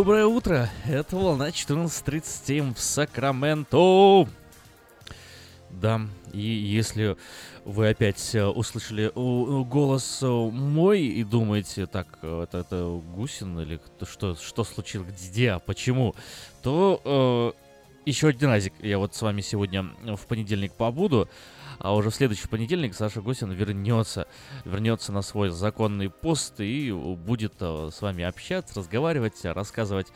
Доброе утро! Это волна 14.37 в Сакраменто. Да, и если вы опять э, услышали голос э, мой и думаете, так, э, это, это Гусин или что, что случилось, где, почему, то э, еще один разик я вот с вами сегодня в понедельник побуду. А уже в следующий понедельник Саша Гусин вернется, вернется на свой законный пост и будет э, с вами общаться, разговаривать, рассказывать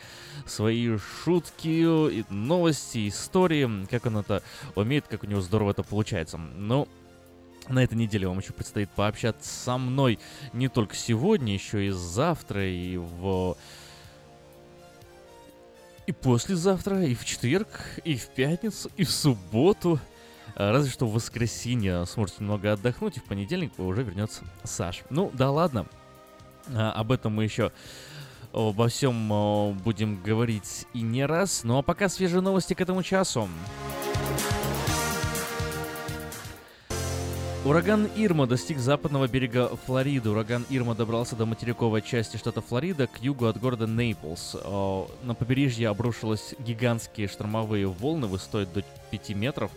свои шутки, новости, истории, как он это умеет, как у него здорово это получается. Но на этой неделе вам еще предстоит пообщаться со мной не только сегодня, еще и завтра, и в и послезавтра, и в четверг, и в пятницу, и в субботу. А, разве что в воскресенье сможете немного отдохнуть, и в понедельник уже вернется Саш. Ну, да ладно. А, об этом мы еще обо всем будем говорить и не раз. Ну а пока свежие новости к этому часу. Ураган Ирма достиг западного берега Флориды. Ураган Ирма добрался до материковой части штата Флорида к югу от города Нейплс. На побережье обрушились гигантские штормовые волны высотой до 5 метров.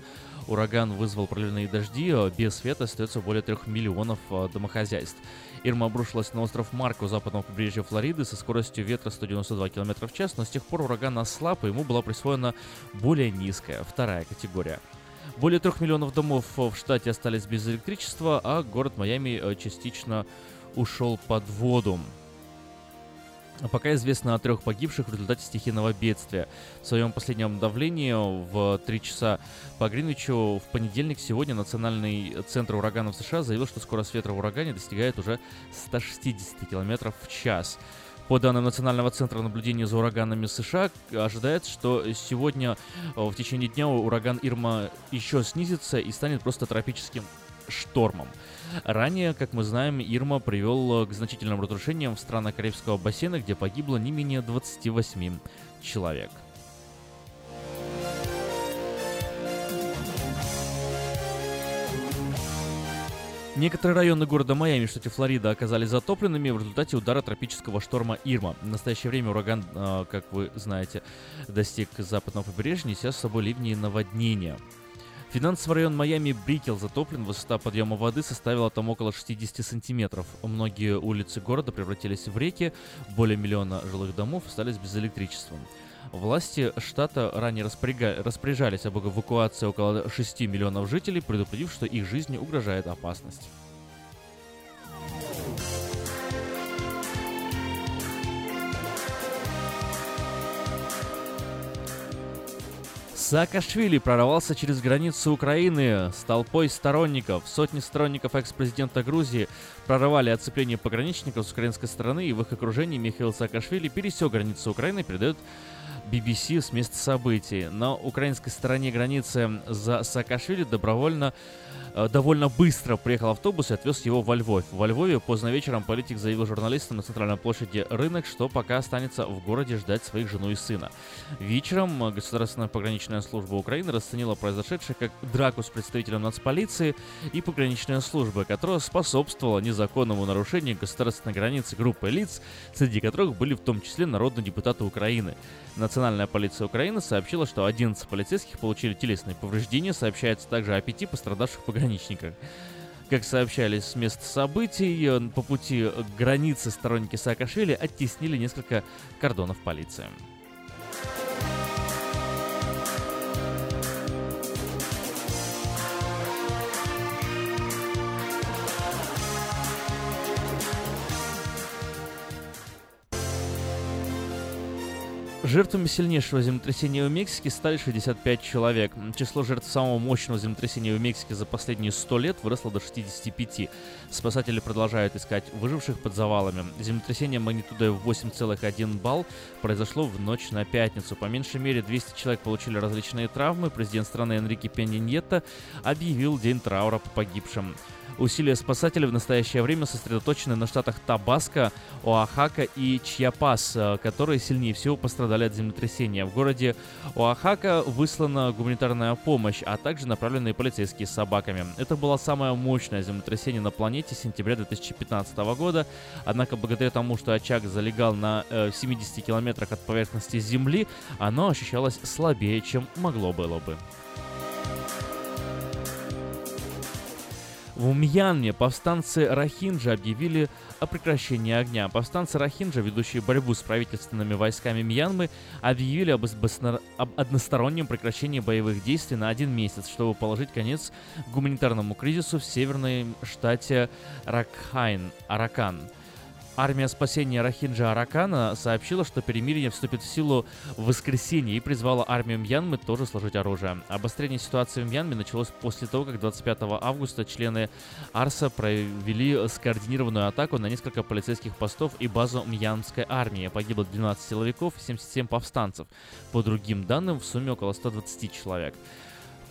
Ураган вызвал проливные дожди, а без света остается более 3 миллионов а, домохозяйств. Ирма обрушилась на остров Марк у западного побережья Флориды со скоростью ветра 192 км в час, но с тех пор ураган ослаб, и ему была присвоена более низкая, вторая категория. Более трех миллионов домов в штате остались без электричества, а город Майами э, частично ушел под воду. Пока известно о трех погибших в результате стихийного бедствия. В своем последнем давлении в 3 часа по Гринвичу в понедельник сегодня Национальный центр ураганов США заявил, что скорость ветра в урагане достигает уже 160 км в час. По данным Национального центра наблюдения за ураганами США, ожидается, что сегодня в течение дня ураган Ирма еще снизится и станет просто тропическим штормом. Ранее, как мы знаем, Ирма привел к значительным разрушениям в странах Карибского бассейна, где погибло не менее 28 человек. Некоторые районы города Майами в штате Флорида оказались затопленными в результате удара тропического шторма Ирма. В настоящее время ураган, а, как вы знаете, достиг западного побережья, неся с собой ливни и наводнения. Финансовый район Майами Брикел затоплен, высота подъема воды составила там около 60 сантиметров. Многие улицы города превратились в реки, более миллиона жилых домов остались без электричества. Власти штата ранее распоряжались об эвакуации около 6 миллионов жителей, предупредив, что их жизни угрожает опасность. Саакашвили прорвался через границу Украины с толпой сторонников. Сотни сторонников экс-президента Грузии прорывали оцепление пограничников с украинской стороны, и в их окружении Михаил Саакашвили пересек границу Украины, передает BBC с места событий. На украинской стороне границы за Саакашвили добровольно довольно быстро приехал автобус и отвез его во Львов. Во Львове поздно вечером политик заявил журналистам на центральной площади рынок, что пока останется в городе ждать своих жену и сына. Вечером Государственная пограничная служба Украины расценила произошедшее как драку с представителем нацполиции и пограничной службы, которая способствовала незаконному нарушению государственной границы группы лиц, среди которых были в том числе народные депутаты Украины. Национальная полиция Украины сообщила, что 11 полицейских получили телесные повреждения, сообщается также о пяти пострадавших пограничниках пограничника. Как сообщались с места событий, по пути к границе сторонники Саакашвили оттеснили несколько кордонов полиции. Жертвами сильнейшего землетрясения в Мексике стали 65 человек. Число жертв самого мощного землетрясения в Мексике за последние 100 лет выросло до 65. Спасатели продолжают искать выживших под завалами. Землетрясение магнитудой 8,1 балл произошло в ночь на пятницу. По меньшей мере 200 человек получили различные травмы. Президент страны Энрике Пеньяньетто объявил день траура по погибшим. Усилия спасателей в настоящее время сосредоточены на штатах Табаско, Оахака и Чьяпас, э, которые сильнее всего пострадали от землетрясения. В городе Оахака выслана гуманитарная помощь, а также направленные полицейские с собаками. Это было самое мощное землетрясение на планете с сентября 2015 года, однако благодаря тому, что очаг залегал на э, 70 километрах от поверхности Земли, оно ощущалось слабее, чем могло было бы. В Мьянме повстанцы Рахинджа объявили о прекращении огня. Повстанцы Рахинджа, ведущие борьбу с правительственными войсками Мьянмы, объявили об, об одностороннем прекращении боевых действий на один месяц, чтобы положить конец гуманитарному кризису в северной штате Ракхайн, Аракан. Армия спасения Рахинджа Аракана сообщила, что перемирие вступит в силу в воскресенье и призвала армию Мьянмы тоже сложить оружие. Обострение ситуации в Мьянме началось после того, как 25 августа члены Арса провели скоординированную атаку на несколько полицейских постов и базу Мьянмской армии. Погибло 12 силовиков и 77 повстанцев. По другим данным, в сумме около 120 человек.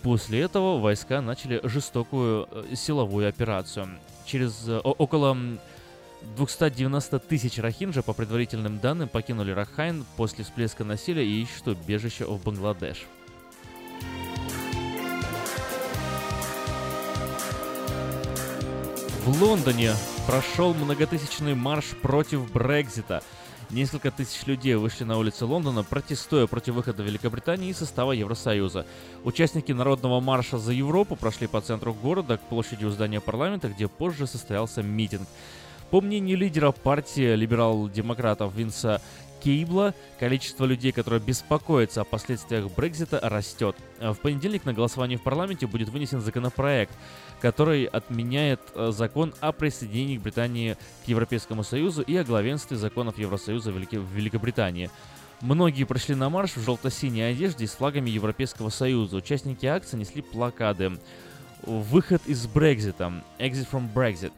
После этого войска начали жестокую э, силовую операцию. Через э, около 290 тысяч рахинджа, по предварительным данным, покинули Рахайн после всплеска насилия и ищут убежище в Бангладеш. В Лондоне прошел многотысячный марш против Брекзита. Несколько тысяч людей вышли на улицы Лондона, протестуя против выхода Великобритании из состава Евросоюза. Участники народного марша за Европу прошли по центру города к площади у здания парламента, где позже состоялся митинг. По мнению лидера партии либерал-демократов Винса кейбла. Количество людей, которые беспокоятся о последствиях Брекзита, растет. В понедельник на голосовании в парламенте будет вынесен законопроект, который отменяет э, закон о присоединении Британии к Европейскому Союзу и о главенстве законов Евросоюза в Великобритании. Многие прошли на марш в желто-синей одежде с флагами Европейского Союза. Участники акции несли плакаты. Выход из Брекзита. Exit from Brexit.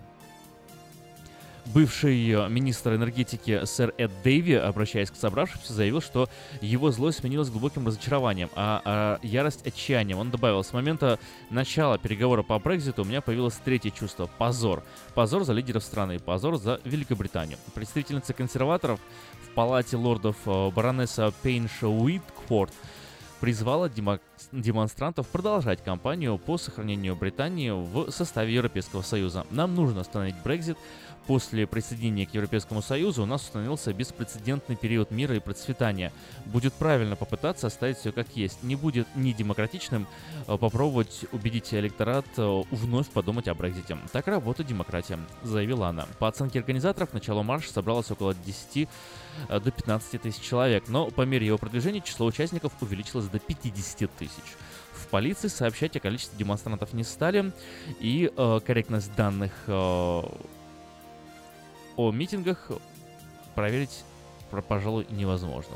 Бывший э, министр энергетики сэр Эд Дэйви, обращаясь к собравшимся, заявил, что его злость сменилась глубоким разочарованием, а, а ярость отчаянием. Он добавил, с момента начала переговора по Брекзиту у меня появилось третье чувство – позор. Позор за лидеров страны, позор за Великобританию. Представительница консерваторов в палате лордов э, баронесса Пейнша Уиткфорд призвала демонстрантов продолжать кампанию по сохранению Британии в составе Европейского Союза. Нам нужно остановить Брекзит, После присоединения к Европейскому Союзу у нас установился беспрецедентный период мира и процветания. Будет правильно попытаться оставить все как есть. Не будет ни демократичным э, попробовать убедить электорат э, вновь подумать о Брекзите. Так работает демократия, заявила она. По оценке организаторов, начало марша собралось около 10 э, до 15 тысяч человек, но по мере его продвижения число участников увеличилось до 50 тысяч. В полиции сообщать о количестве демонстрантов не стали, и э, корректность данных э, о митингах проверить, пожалуй, невозможно.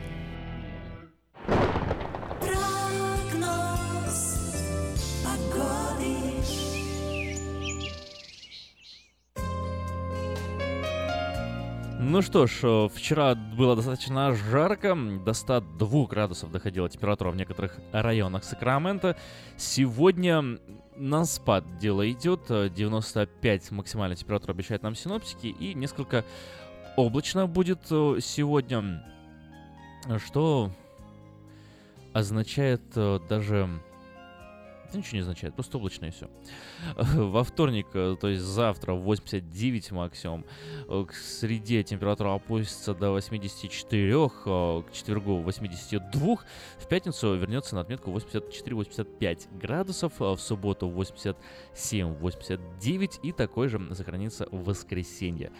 Ну что ж, э, вчера было достаточно жарко, до 102 градусов доходила температура в некоторых районах Сакрамента. Сегодня на спад дело идет, 95 максимальная температура обещает нам синоптики, и несколько облачно будет э, сегодня, что означает э, даже это ничего не означает, просто облачно и все. Во вторник, э, то есть завтра, 89 максимум. Э, к среде температура опустится до 84, э, к четвергу 82. В пятницу вернется на отметку 84-85 градусов, в субботу 87-89 и такой же сохранится в воскресенье.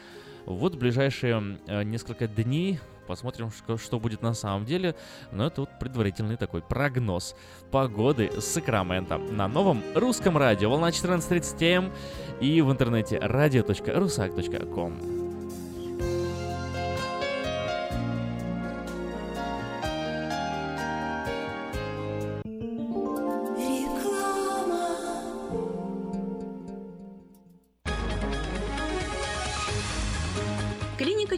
Вот ближайшие несколько дней Посмотрим, что, будет на самом деле. Но это вот предварительный такой прогноз погоды с Сакрамента на новом русском радио. Волна 14.30 М и в интернете radio.rusak.com.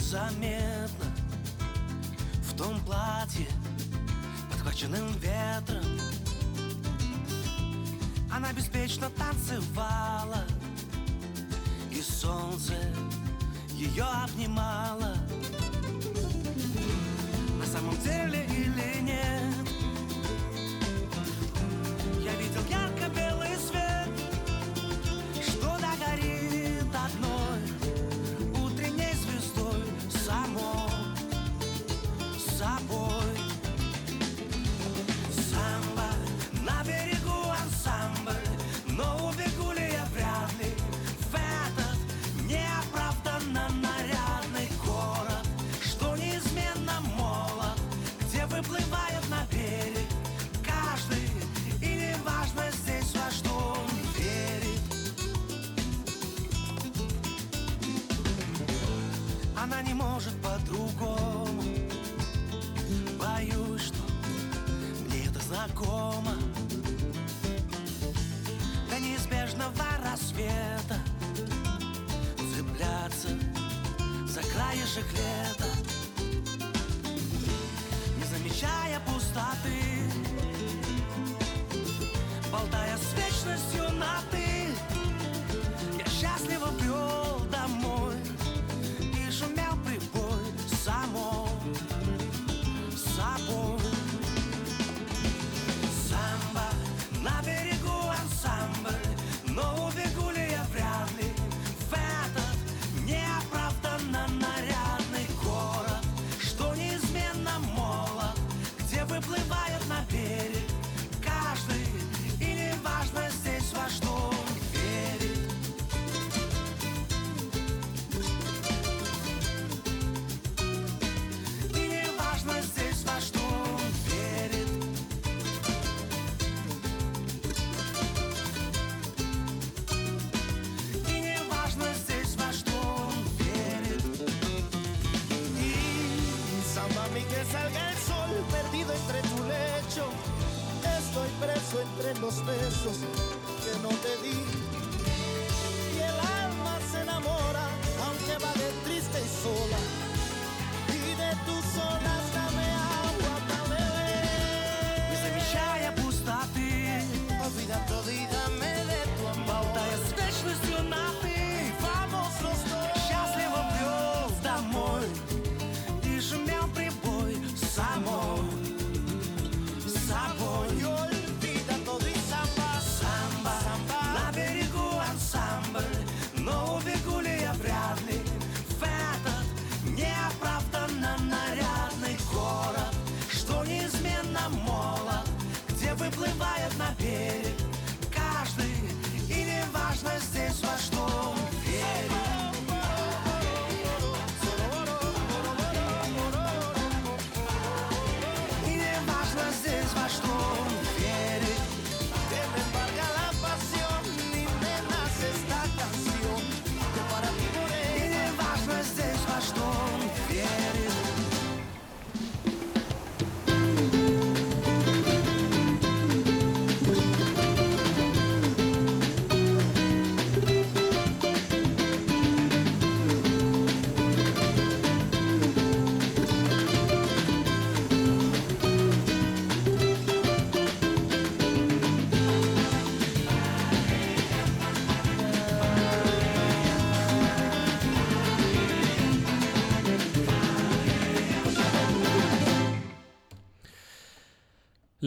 Незаметно В том платье, подхваченным ветром. Она беспечно танцевала И солнце ее обнимало. На самом деле или нет? Я видел ярко-белый свет Что догорит собой.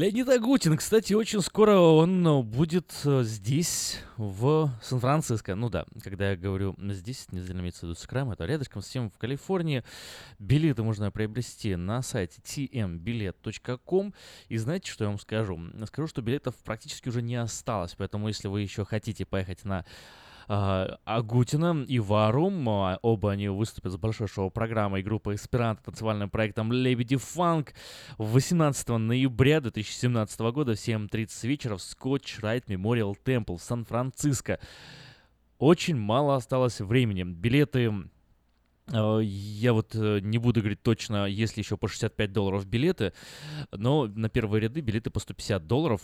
Леонид Агутин, кстати, очень скоро он э, будет э, здесь, в Сан-Франциско. Ну да, когда я говорю здесь, не знаю, имеется в виду Скрам, это рядышком с тем в Калифорнии. Билеты можно приобрести на сайте tmbilet.com. И знаете, что я вам скажу? Скажу, что билетов практически уже не осталось, поэтому если вы еще хотите поехать на а, Агутина и Варум. а, Оба они выступят с большой шоу-программой группы «Эсперанто» танцевальным проектом «Лебеди Фанк» 18 ноября 2017 года в 7.30 вечера в Scotch Rite Memorial Temple в Сан-Франциско. Очень мало осталось времени. Билеты э, я вот э, не буду говорить точно, если еще по 65 долларов билеты, но на первые ряды билеты по 150 долларов.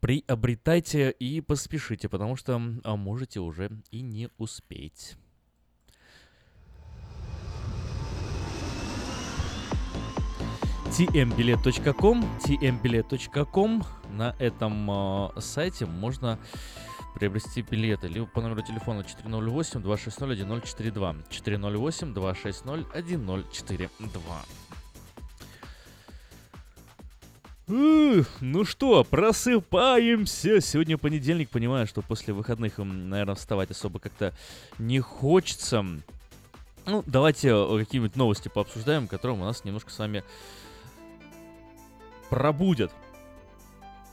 Приобретайте и поспешите, потому что а, можете уже и не успеть. tmbilet.com tmbilet.com На этом э, сайте можно приобрести билеты либо по номеру телефона 408-260-1042 408-260-1042 Ух, ну что, просыпаемся. Сегодня понедельник, понимаю, что после выходных, наверное, вставать особо как-то не хочется. Ну, давайте э, какие-нибудь новости пообсуждаем, которые у нас немножко с вами пробудят.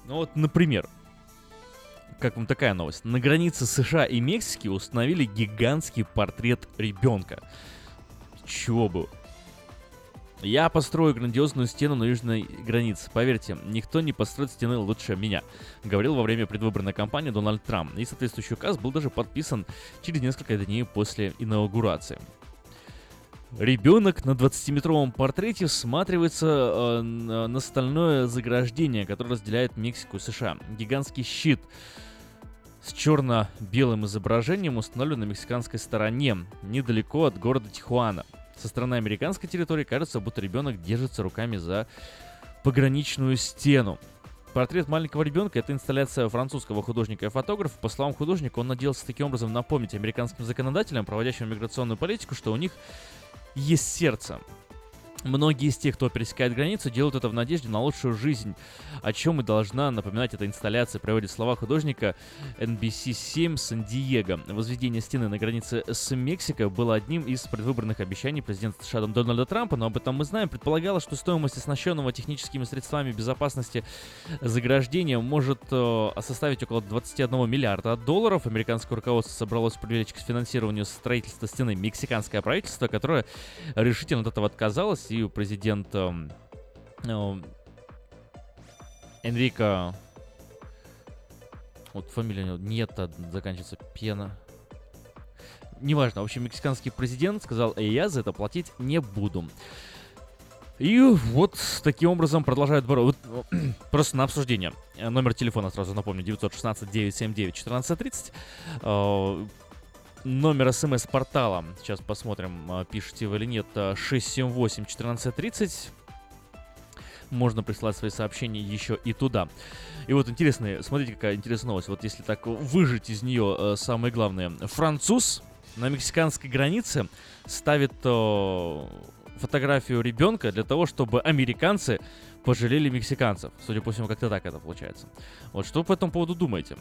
Ну вот, например, как вам такая новость? На границе США и Мексики установили гигантский портрет ребенка. Чего бы? Я построю грандиозную стену на южной границе. Поверьте, никто не построит стены лучше меня, говорил во время предвыборной кампании Дональд Трамп. И соответствующий указ был даже подписан через несколько дней после инаугурации. Ребенок на 20-метровом портрете всматривается э, на стальное заграждение, которое разделяет Мексику и США. Гигантский щит с черно-белым изображением установлен на мексиканской стороне, недалеко от города Тихуана. Со стороны американской территории кажется, будто ребенок держится руками за пограничную стену. Портрет маленького ребенка – это инсталляция французского художника и фотографа. По словам художника, он надеялся таким образом напомнить американским законодателям, проводящим миграционную политику, что у них есть сердце. Многие из тех, кто пересекает границу, делают это в надежде на лучшую жизнь, о чем и должна напоминать эта инсталляция, приводит слова художника NBC7 Сан-Диего. Возведение стены на границе с Мексикой было одним из предвыборных обещаний президента США Дональда Трампа, но об этом мы знаем. Предполагалось, что стоимость оснащенного техническими средствами безопасности заграждения может э, составить около 21 миллиарда долларов. Американское руководство собралось привлечь к финансированию строительства стены мексиканское правительство, которое решительно от этого отказалось, и президент эм, э, Энрико... Вот фамилия у него Нета заканчивается Пена. Неважно, в общем, мексиканский президент сказал, «Э, я за это платить не буду. И вот таким образом продолжают бороться. Вот, просто на обсуждение. Номер телефона сразу напомню. 916-979-1430. Э, номер смс-портала. Сейчас посмотрим, э, пишете вы или нет. 678-1430. Можно прислать свои сообщения еще и туда. И вот интересно, смотрите, какая интересная новость. Вот если так выжить из нее самое главное. Француз на мексиканской границе ставит фотографию ребенка для того, чтобы американцы пожалели мексиканцев. Судя по всему, как-то так это получается. Вот что вы по этому поводу думаете?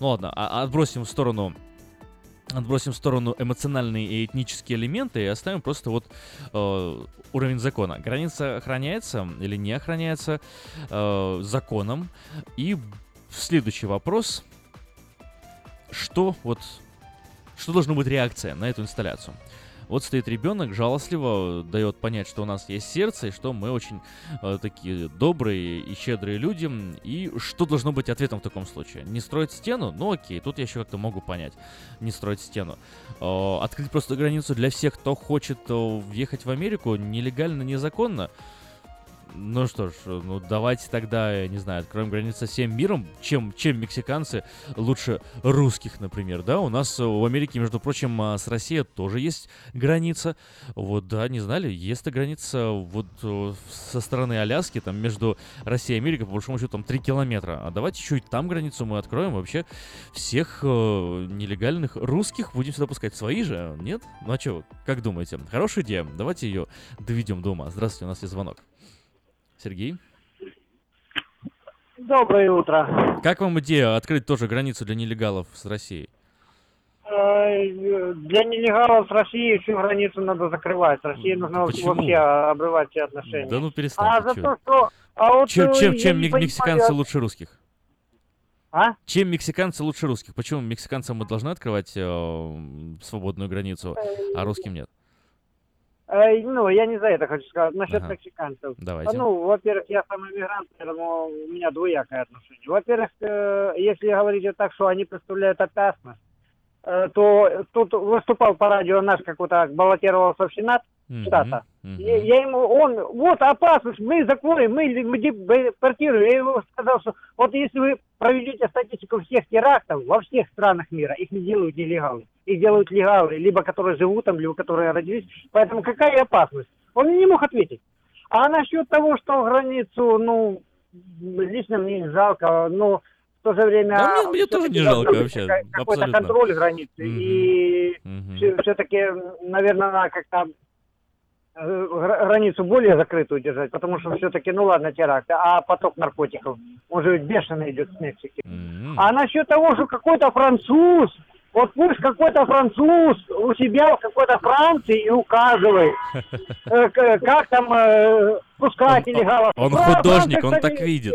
Ну ладно, а, отбросим в сторону отбросим в сторону эмоциональные и этнические элементы и оставим просто вот э, уровень закона. Граница охраняется или не охраняется э, законом. И следующий вопрос. Что вот... Что должна быть реакция на эту инсталляцию? Вот стоит ребенок, жалостливо дает понять, что у нас есть сердце, и что мы очень э, такие добрые и щедрые люди. И что должно быть ответом в таком случае? Не строить стену? Ну окей, тут я еще как-то могу понять. Не строить стену. Э, открыть просто границу для всех, кто хочет э, въехать в Америку нелегально, незаконно. Ну что ж, ну давайте тогда, я не знаю, откроем границы всем миром, чем, чем мексиканцы лучше русских, например, да? У нас в Америке, между прочим, а, с Россией тоже есть граница. Вот, да, не знали, есть граница вот э, со стороны Аляски, там между Россией и Америкой, по большому счету, там 3 километра. А давайте чуть там границу мы откроем, вообще всех э, нелегальных русских будем сюда пускать. Свои же, нет? Ну а что, как думаете? Хорошая идея, давайте ее доведем до ума. Здравствуйте, у нас есть звонок. Сергей? Доброе утро. Как вам идея открыть тоже границу для нелегалов с Россией? Э, для нелегалов с Россией всю границу надо закрывать. С Россией нужно Почему? вообще обрывать все отношения. Да ну перестаньте. А за то, что... А вот чем э, чем, чем мексиканцы понимаю... лучше русских? А? Чем мексиканцы лучше русских? Почему мексиканцам мы должны открывать э, свободную границу, а русским нет? Э, ну, я не за это хочу сказать. Насчет ага. мексиканцев. Давайте. Ну, во-первых, я сам иммигрант, поэтому у меня двоякое отношение. Во-первых, э, если говорить так, что они представляют опасность, э, то тут выступал по радио наш какой-то баллотировался в Сенат mm-hmm. штата. Mm-hmm. Я, я ему, он, вот опасность, мы закроем, мы, мы депортируем. Я ему сказал, что вот если вы проведете статистику всех терактов во всех странах мира, их не делают нелегалы их делают легалы, либо которые живут там, либо которые родились. Поэтому какая опасность? Он не мог ответить. А насчет того, что границу, ну, лично мне не жалко, но в то же время... Да, мне, мне тоже не жалко вообще, Какой-то контроль границы. Mm-hmm. И mm-hmm. все-таки, наверное, надо как-то границу более закрытую держать, потому что все-таки, ну ладно, теракт, а поток наркотиков, он же бешено идет с Мексики. Mm-hmm. А насчет того, что какой-то француз вот пусть какой-то француз у себя в какой-то Франции и указывает, э, как там э, пускать нелегалов. Он художник, он так видит.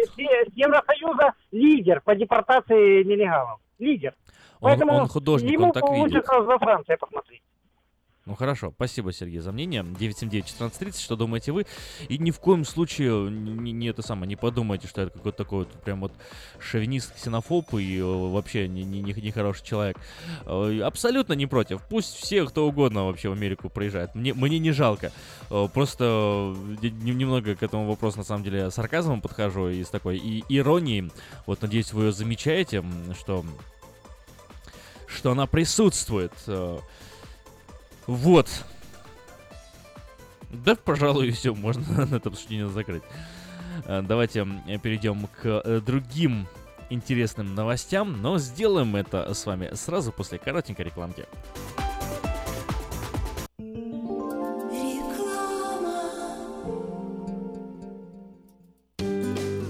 Евросоюза лидер по депортации нелегалов. Лидер. Поэтому он художник, он так видит. лучше сразу за Францией посмотреть. Ну хорошо, спасибо, Сергей, за мнение. 979-1430, что думаете вы? И ни в коем случае не, не это самое, не подумайте, что это какой-то такой вот прям вот шовинист, ксенофоб и э, вообще не, не, не, хороший человек. Э, абсолютно не против. Пусть все, кто угодно вообще в Америку проезжает. Мне, мне не жалко. Э, просто немного к этому вопросу на самом деле сарказмом подхожу и с такой и иронией. Вот надеюсь, вы ее замечаете, что что она присутствует. Вот. Да, пожалуй, все, можно на этом обсуждение закрыть. Э, давайте перейдем к э, другим интересным новостям, но сделаем это с вами сразу после коротенькой рекламки.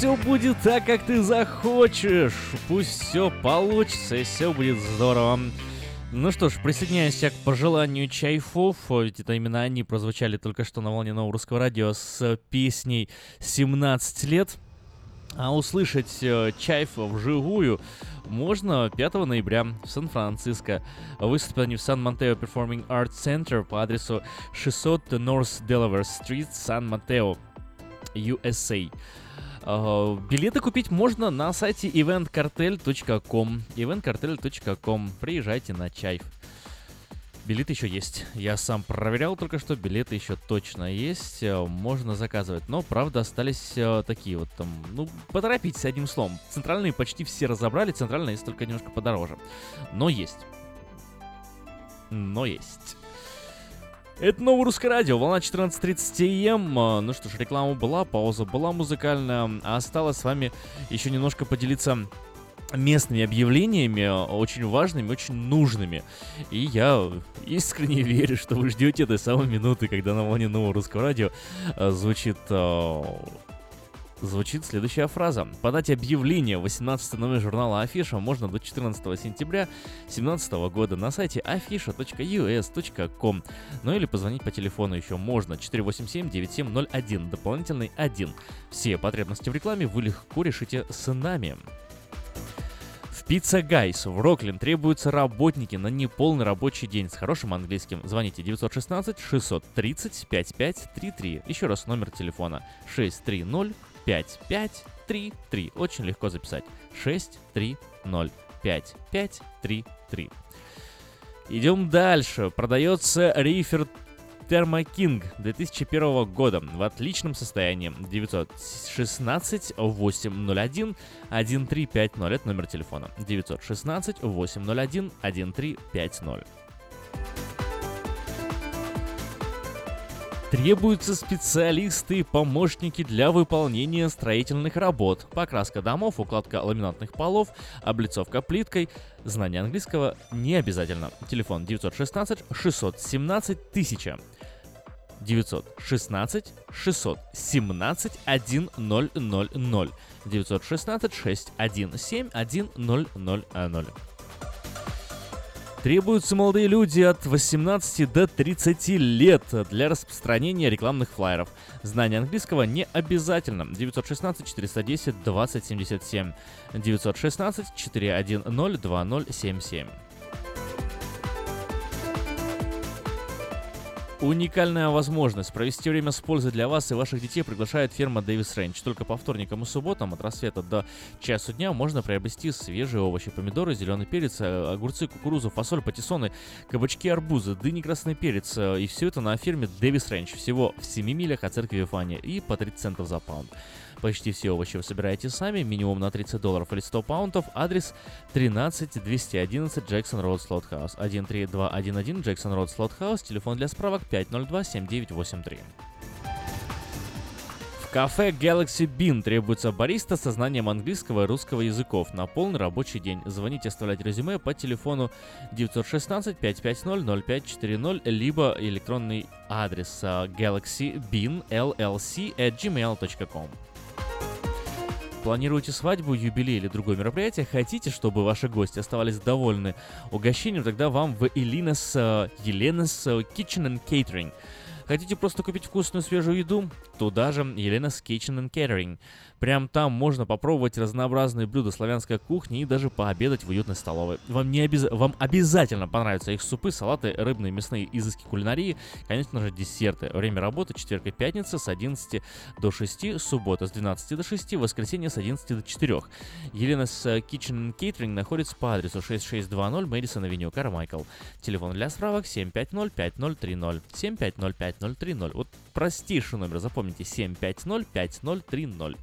Все будет так, как ты захочешь. Пусть все получится и все будет здорово. Ну что ж, присоединяюсь я к пожеланию чайфов, ведь это именно они прозвучали только что на волне нового русского радио с песней «17 лет». А услышать э, Чайф вживую можно 5 ноября в Сан-Франциско. Выступят они в Сан-Матео Performing Arts Center по адресу 600 North Delaware Street, Сан-Матео, USA. Uh, билеты купить можно на сайте eventcartel.com eventcartel.com Приезжайте на чайф. Билеты еще есть. Я сам проверял только что, билеты еще точно есть. э, Можно заказывать. Но, правда, остались э, такие вот там... Ну, поторопитесь одним словом. Центральные почти все разобрали. Центральные есть только немножко подороже. Но есть. Но есть. Это новое русское радио, волна 14.30 м. А, Ну что ж, реклама была, пауза была музыкальная. А осталось с вами еще немножко поделиться местными объявлениями, очень важными, очень нужными. И я искренне верю, что вы ждете этой самой минуты, когда на волне нового русского радио а, звучит а, звучит следующая фраза. Подать объявление в 18 номер журнала Афиша можно до 14 сентября 2017 года на сайте afisha.us.com. Ну или позвонить по телефону еще можно 487-9701, дополнительный 1. Все потребности в рекламе вы легко решите с нами. Pizza Guys в Роклин требуются работники на неполный рабочий день с хорошим английским. Звоните 916 630 5533. Еще раз номер телефона 630 5533. Очень легко записать. 630 5533. Идем дальше. Продается рифер Thermo 2001 года в отличном состоянии. 916 801 1350. Это номер телефона. 916 801 1350. Требуются специалисты и помощники для выполнения строительных работ. Покраска домов, укладка ламинатных полов, облицовка плиткой. Знание английского не обязательно. Телефон 916 617 1000. 916 617 1000 916 617 1000 Требуются молодые люди от 18 до 30 лет для распространения рекламных флайеров. Знание английского не обязательно. 916 410 2077 916 410 2077 Уникальная возможность провести время с пользой для вас и ваших детей приглашает ферма Дэвис Рэнч. Только по вторникам и субботам от рассвета до часу дня можно приобрести свежие овощи, помидоры, зеленый перец, э, огурцы, кукурузу, фасоль, патиссоны, кабачки, арбузы, дыни, красный перец. э, И все это на ферме Дэвис Рэнч. Всего в 7 милях от церкви Вифания и по 30 центов за паунд. Почти все овощи вы собираете сами, минимум на 30 долларов или 100 паунтов. Адрес 13211 Джексон Роуд Слотхаус. 13211 Джексон Роуд Слотхаус. Телефон для справок 502-7983. В кафе Galaxy Bean требуется бариста со знанием английского и русского языков на полный рабочий день. Звоните, оставляйте резюме по телефону 916-550-0540, либо электронный адрес а, galaxybeanllc at gmail.com. Планируете свадьбу, юбилей или другое мероприятие? Хотите, чтобы ваши гости оставались довольны угощением? Тогда вам в Элинас, э, Еленас э, Kitchen and Catering. Хотите просто купить вкусную свежую еду? Туда же Еленас Kitchen and Catering. Прям там можно попробовать разнообразные блюда славянской кухни и даже пообедать в уютной столовой. Вам, не обяз... Вам обязательно понравятся их супы, салаты, рыбные, мясные изыски кулинарии, конечно же, десерты. Время работы четверг и пятница с 11 до 6, суббота с 12 до 6, воскресенье с 11 до 4. Елена's Kitchen and Catering находится по адресу 6620 Мэдисон Авеню, Кармайкл. Телефон для справок 750-5030. 750-5030. Вот простейший номер, запомните, 750-5030.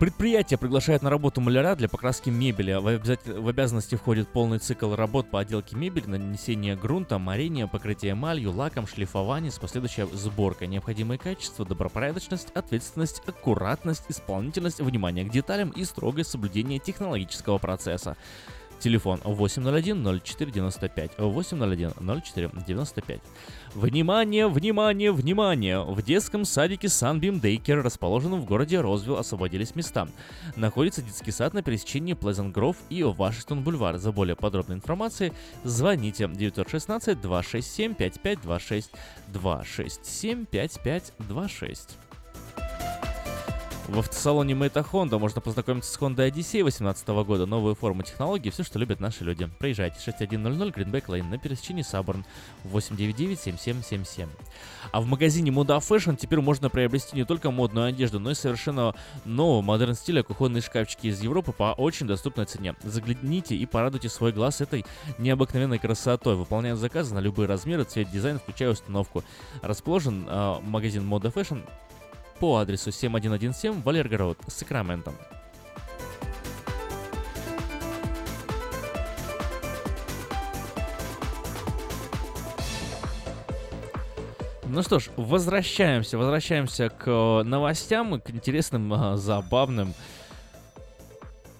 Предприятие приглашает на работу маляра для покраски мебели. В, обяза- в обязанности входит полный цикл работ по отделке мебели, нанесение грунта, морение, покрытие эмалью, лаком, шлифование с последующей сборкой. Необходимые качества, добропорядочность, ответственность, аккуратность, исполнительность, внимание к деталям и строгое соблюдение технологического процесса. Телефон 801-0495. 801-0495. Внимание, внимание, внимание! В детском садике Sunbeam Daycare, расположенном в городе Розвилл, освободились места. Находится детский сад на пересечении Pleasant Grove и Вашингтон Бульвар. За более подробной информацией звоните 916-267-5526. 267-5526. В автосалоне Мэйта Honda можно познакомиться с Honda Odyssey 2018 года. Новые формы технологий, все, что любят наши люди. Проезжайте 6100 Greenback Lane на пересечении Саборн 899-7777. А в магазине Moda Fashion теперь можно приобрести не только модную одежду, но и совершенно нового модерн стиля кухонные шкафчики из Европы по очень доступной цене. Загляните и порадуйте свой глаз этой необыкновенной красотой. Выполняют заказы на любые размеры, цвет, дизайн, включая установку. Расположен э, магазин Moda Fashion по адресу 7117 Валергород, Сакраменто. Ну что ж, возвращаемся, возвращаемся к э, новостям, к интересным, э, забавным.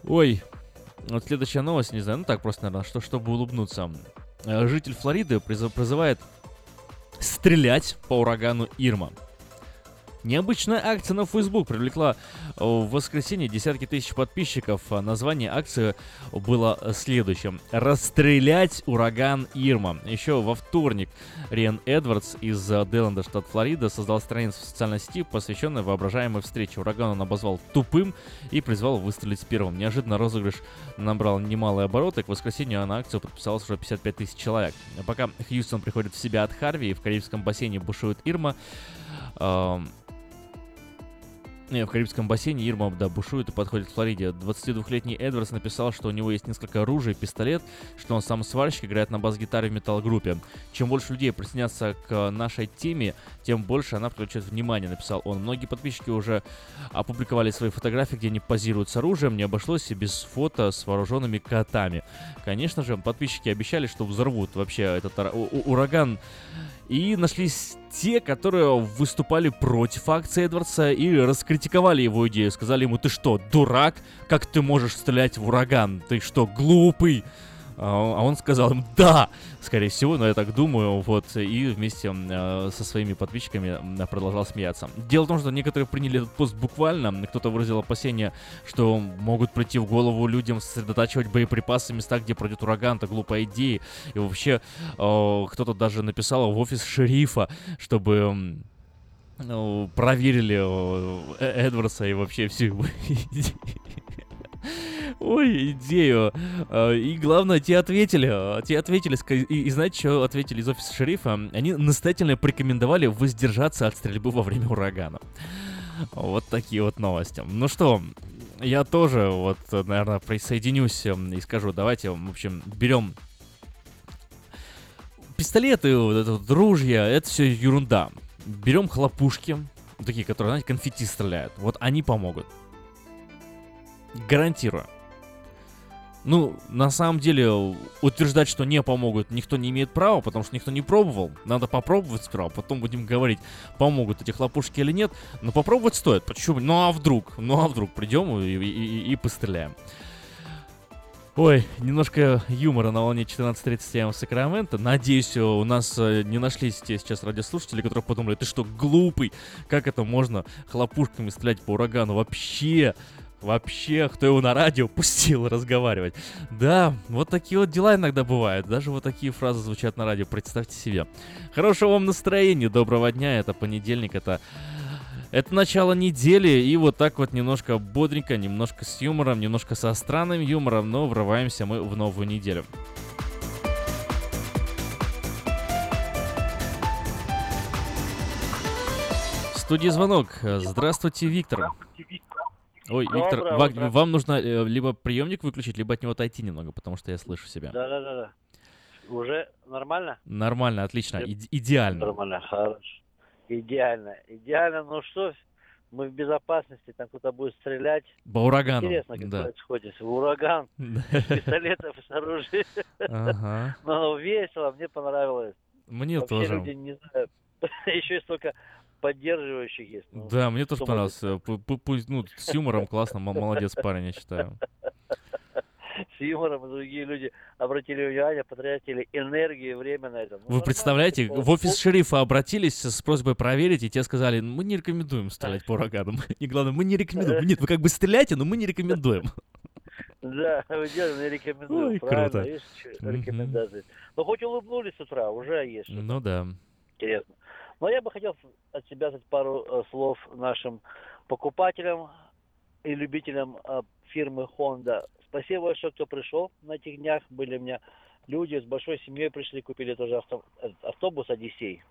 Ой, вот следующая новость, не знаю, ну так просто, наверное, что, чтобы улыбнуться. Э, Житель Флориды призыв- призывает стрелять по урагану Ирма. Необычная акция на Facebook привлекла э, в воскресенье десятки тысяч подписчиков. А Название акции было следующим. «Расстрелять ураган Ирма». Еще во вторник Риан Эдвардс из э, Деланда, штат Флорида, создал страницу в социальной сети, посвященную воображаемой встрече. Ураган он обозвал тупым и призвал выстрелить первым. Неожиданно розыгрыш набрал немалые обороты. К воскресенью на акцию подписалось уже 55 тысяч человек. Пока Хьюстон приходит в себя от Харви и в Карибском бассейне бушует Ирма, не, в Карибском бассейне Ирма, да, бушует и подходит к Флориде. 22-летний Эдвардс написал, что у него есть несколько оружий, пистолет, что он сам сварщик, играет на бас-гитаре в металл-группе. Чем больше людей присоединятся к нашей теме, тем больше она привлечет внимание, написал он. Многие подписчики уже опубликовали свои фотографии, где они позируют с оружием, не обошлось и без фото с вооруженными котами. Конечно же, подписчики обещали, что взорвут вообще этот ураган и нашлись те, которые выступали против акции Эдвардса и раскритиковали его идею. Сказали ему, ты что, дурак? Как ты можешь стрелять в ураган? Ты что, глупый? А а он сказал им «да», скорее всего, но я так думаю, вот, и вместе э, со своими подписчиками продолжал смеяться. Дело в том, что некоторые приняли этот пост буквально, кто-то выразил опасение, что могут прийти в голову людям сосредотачивать боеприпасы в местах, где пройдет ураган, это глупая идея, и вообще э, кто-то даже написал в офис шерифа, чтобы... ну, проверили э, Эдвардса и вообще всю его. Ой, идею. А, И главное, те ответили. Те ответили. И, и знаете, что ответили из офиса шерифа? Они настоятельно порекомендовали воздержаться от стрельбы во время урагана. Вот такие вот новости. Ну что, я тоже вот, наверное, присоединюсь эм, и скажу, давайте, в общем, берем пистолеты, вот это вот ружья, это все ерунда. Берем хлопушки, такие, которые, знаете, конфетти стреляют. Вот они помогут. Гарантирую. Ну, на самом деле, утверждать, что не помогут, никто не имеет права, потому что никто не пробовал. Надо попробовать сперва, потом будем говорить, помогут эти хлопушки или нет. Но попробовать стоит. Почему? Ну а вдруг? Ну а вдруг придем и, и- и- постреляем. Ой, немножко юмора на волне 14.37 в Сакраменто. Надеюсь, у нас э, не нашлись те сейчас радиослушатели, которые подумали, ты что, глупый? Как это можно хлопушками стрелять по урагану? Вообще, вообще, кто его на радио пустил разговаривать? Да, вот такие вот дела иногда бывают. Даже вот такие фразы звучат на радио, представьте себе. Хорошего вам настроения, доброго дня. Это понедельник, это это начало недели, и вот так вот немножко бодренько, немножко с юмором, немножко со странным юмором, но врываемся мы в новую неделю. В студии звонок. Здравствуйте, Виктор. Ой, Виктор, Доброе ва- утро. вам нужно э, либо приемник выключить, либо от него отойти немного, потому что я слышу себя. Да, да, да, да. Уже нормально? Нормально, отлично, иде- идеально. Нормально, хорошо. Идеально. Идеально, ну что, мы в безопасности, там кто-то будет стрелять. По урагану, Интересно, как да. происходит. Ураган, с пистолетов, с оружием. Ага. Но весело, мне понравилось. Мне Вообще тоже. люди, не знаю, еще и столько поддерживающих есть. Ну, Да, мне тоже понравился. Пу- Пусть, ну, с юмором классно, молодец парень, я считаю. с юмором, другие люди обратили внимание, потратили энергию и время на это. Ну, Вы представляете, в офис шерифа обратились с просьбой проверить, и те сказали, «Ну, мы не рекомендуем стрелять по ураганам. И главное, мы не рекомендуем. Нет, вы как бы стреляйте, но мы не рекомендуем. Да, вы делали, я рекомендую. Ой, Правильно, круто. видишь, рекомендации. Ну, хоть улыбнулись с утра, уже есть Ну да. интересно. Но я бы хотел от себя сказать пару э, слов нашим покупателям и любителям э, фирмы Honda. Спасибо большое, кто пришел на этих днях. Были у меня люди с большой семьей пришли, купили тоже авто- э, автобус Одиссей.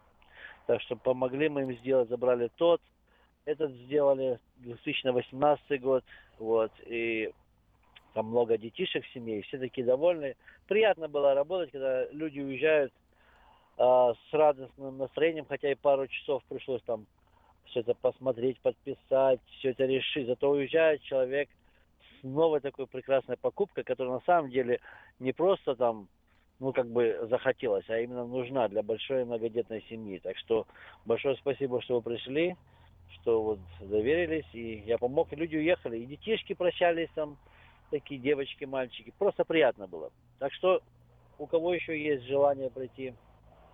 Так что помогли мы им сделать, забрали тот. Этот сделали 2018 год. Вот. И там много детишек в семье, все такие довольны. Приятно было работать, когда люди уезжают с радостным настроением, хотя и пару часов пришлось там все это посмотреть, подписать, все это решить. Зато уезжает человек с новой такой прекрасной покупкой, которая на самом деле не просто там, ну, как бы захотелось, а именно нужна для большой многодетной семьи. Так что большое спасибо, что вы пришли, что вот доверились, и я помог, и люди уехали, и детишки прощались там, такие девочки, мальчики. Просто приятно было. Так что у кого еще есть желание пройти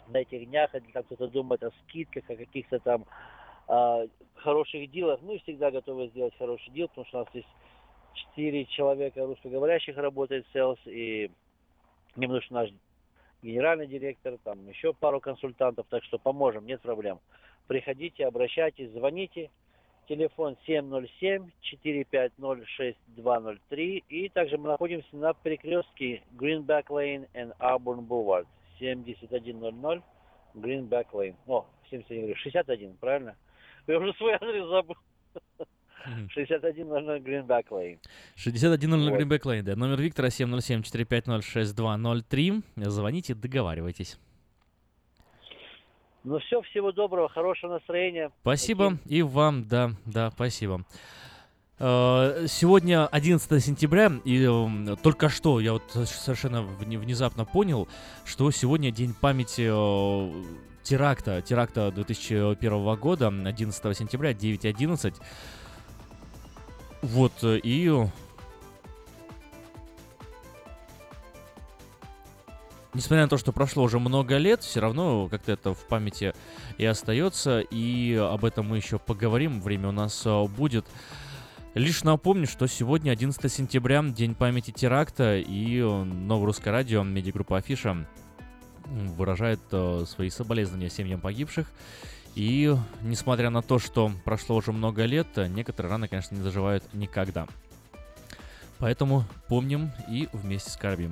на этих днях, или там кто-то думает о скидках, о каких-то там а, хороших дилах, мы всегда готовы сделать хороший дел, потому что у нас здесь четыре человека русскоговорящих работает в Sales, и нужен наш генеральный директор, там еще пару консультантов, так что поможем, нет проблем. Приходите, обращайтесь, звоните. Телефон 707-450-6203. И также мы находимся на перекрестке Greenback Lane и Auburn Boulevard. 7100 Greenback Lane. О, 71, говорю, 61, правильно? Я уже свой адрес забыл. 6100 Greenback Lane. 6100 Вот. Greenback Lane, да. Номер Виктора 707-450-6203. Звоните, договаривайтесь. Ну все, всего доброго, хорошего настроения. Спасибо. И вам, да, да, спасибо. Э, Сегодня 11 сентября, и эм, только что я вот совершенно вне- внезапно понял, что сегодня день памяти э, теракта, теракта 2001 года, 11 сентября, 9.11. Вот, э, и несмотря на то, что прошло уже много лет, все равно как-то это в памяти и остается, и об этом мы еще поговорим, время у нас э, будет. Лишь напомню, что сегодня 11 сентября, День памяти теракта, и э, Новое Русское Радио, медиагруппа Афиша выражает э, свои соболезнования семьям погибших. И несмотря на то, что прошло уже много лет, некоторые раны, конечно, не заживают никогда. Поэтому помним и вместе скорбим.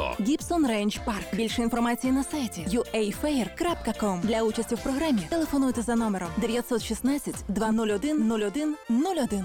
Гібсон Рейндж Парк. Більше інформації на сайті uafair.com. Для участі в програмі телефонуйте за номером 916 201 01 01.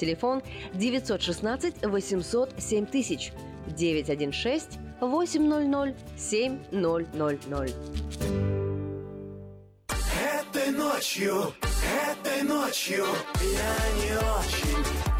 Телефон 916 800 7000 916 800 7000. Этой ночью, этой ночью я не очень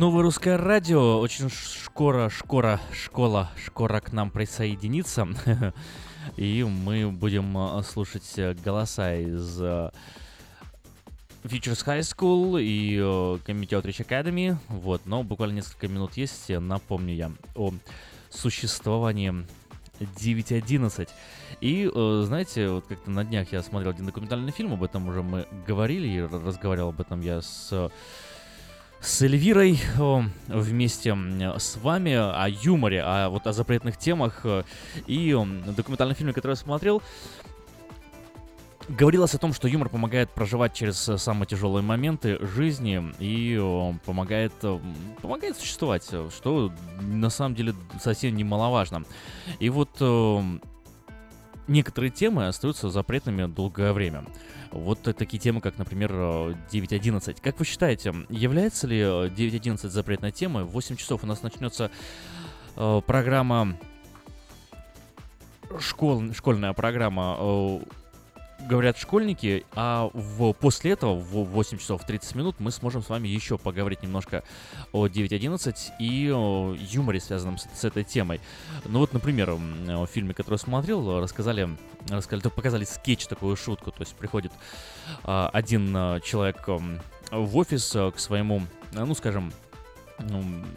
Новое русское радио очень скоро, скоро, школа, скоро к нам присоединится. И мы будем э, слушать э, голоса из э, Futures High School и Community Outreach Academy. Вот, но буквально несколько минут есть. Напомню я о существовании 9.11. И, знаете, вот как-то на днях я смотрел один документальный фильм, об этом уже мы говорили, и разговаривал об этом я с с Эльвирой вместе с вами о юморе, о вот о запретных темах э, и документальном фильме, который я смотрел, говорилось о том, что юмор помогает проживать через э, самые тяжелые моменты жизни и помогает э, помогает существовать, что на самом деле совсем немаловажно. И вот некоторые темы остаются запретными долгое время. Вот такие темы, как, например, 9.11. Как вы считаете, является ли 9.11 запретной темой? В 8 часов у нас начнется э, программа школ, школьная программа э, говорят школьники, а в, после этого в 8 часов 30 минут мы сможем с вами еще поговорить немножко о 9.11 и о юморе, связанном с, с этой темой. Ну вот, например, в фильме, который смотрел, рассказали, рассказали, показали скетч, такую шутку, то есть приходит а, один а, человек в офис а, к своему, ну скажем,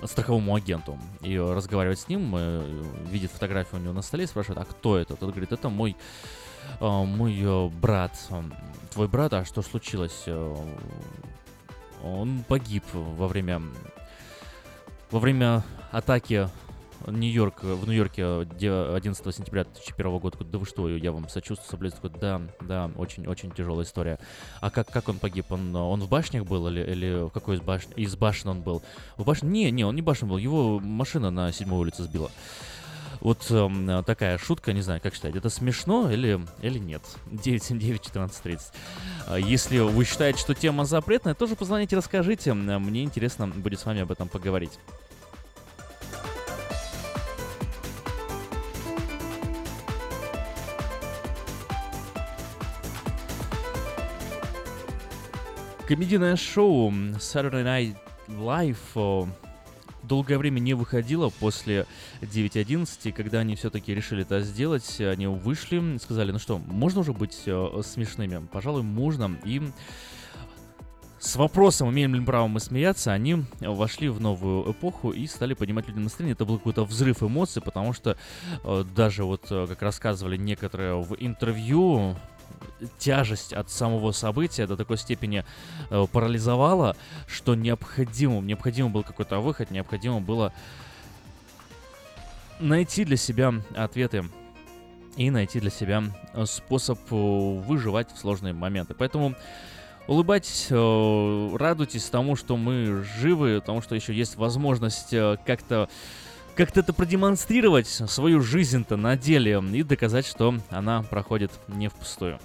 страховому агенту и разговаривать с ним, э, видит фотографию у него на столе, спрашивает, а кто это? Тот говорит, это мой а, мой э, брат, твой брат, а что случилось? Э, он погиб во время во время атаки Нью-Йорк, в Нью-Йорке 11 сентября 2001 года. Да вы что, я вам сочувствую, соболезную. Да, да, очень-очень тяжелая история. А как, как он погиб? Он, он в башнях был или, или в какой из башен? Из башен он был? В башне? Не, не, он не башен был. Его машина на седьмой улице сбила. Вот э, такая шутка, не знаю, как считать, это смешно или, или нет? 979-1430. А если вы считаете, что тема запретная, тоже позвоните, расскажите. Мне интересно будет с вами об этом поговорить. Комедийное шоу Saturday Night Live долгое время не выходила после 9.11, когда они все-таки решили это сделать, они вышли, сказали, ну что, можно уже быть э, смешными? Пожалуй, можно. И с вопросом, имеем ли право мы смеяться, они вошли в новую эпоху и стали поднимать людям настроение. Это был какой-то взрыв эмоций, потому что э, даже вот, э, как рассказывали некоторые в интервью, тяжесть от самого события до такой степени э, парализовала, что необходимым, необходимо был какой-то выход, необходимо было найти для себя ответы и найти для себя э, способ э, выживать в сложные моменты. Поэтому улыбайтесь, э, радуйтесь тому, что мы живы, тому, что еще есть возможность как-то как-то это продемонстрировать, свою жизнь-то на деле и доказать, что она проходит не впустую.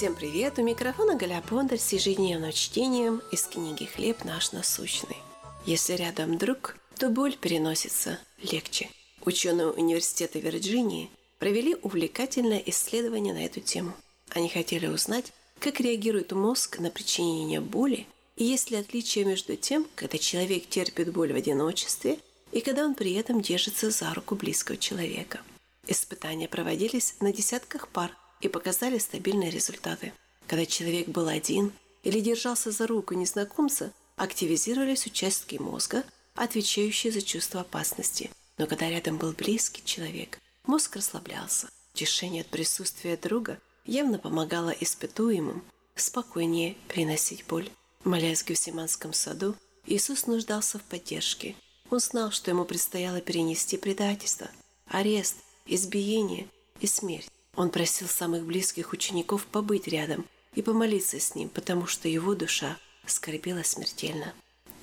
Всем привет! У микрофона Галя Бондарь с ежедневным чтением из книги «Хлеб наш насущный». Если рядом друг, то боль переносится легче. Ученые университета Вирджинии провели увлекательное исследование на эту тему. Они хотели узнать, как реагирует мозг на причинение боли и есть ли отличие между тем, когда человек терпит боль в одиночестве и когда он при этом держится за руку близкого человека. Испытания проводились на десятках пар и показали стабильные результаты. Когда человек был один или держался за руку незнакомца, активизировались участки мозга, отвечающие за чувство опасности. Но когда рядом был близкий человек, мозг расслаблялся. Тишение от присутствия друга явно помогало испытуемым спокойнее приносить боль. Молясь в Гефсиманском саду, Иисус нуждался в поддержке. Он знал, что ему предстояло перенести предательство, арест, избиение и смерть. Он просил самых близких учеников побыть рядом и помолиться с ним, потому что его душа скорбела смертельно.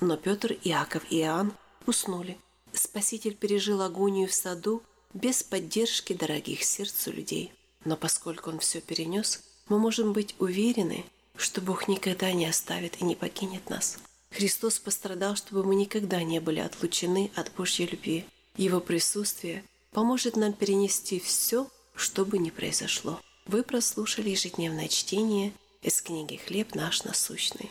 Но Петр, Иаков и Иоанн уснули. Спаситель пережил агонию в саду без поддержки дорогих сердцу людей. Но поскольку он все перенес, мы можем быть уверены, что Бог никогда не оставит и не покинет нас. Христос пострадал, чтобы мы никогда не были отлучены от Божьей любви. Его присутствие поможет нам перенести все, что бы ни произошло. Вы прослушали ежедневное чтение из книги «Хлеб наш насущный».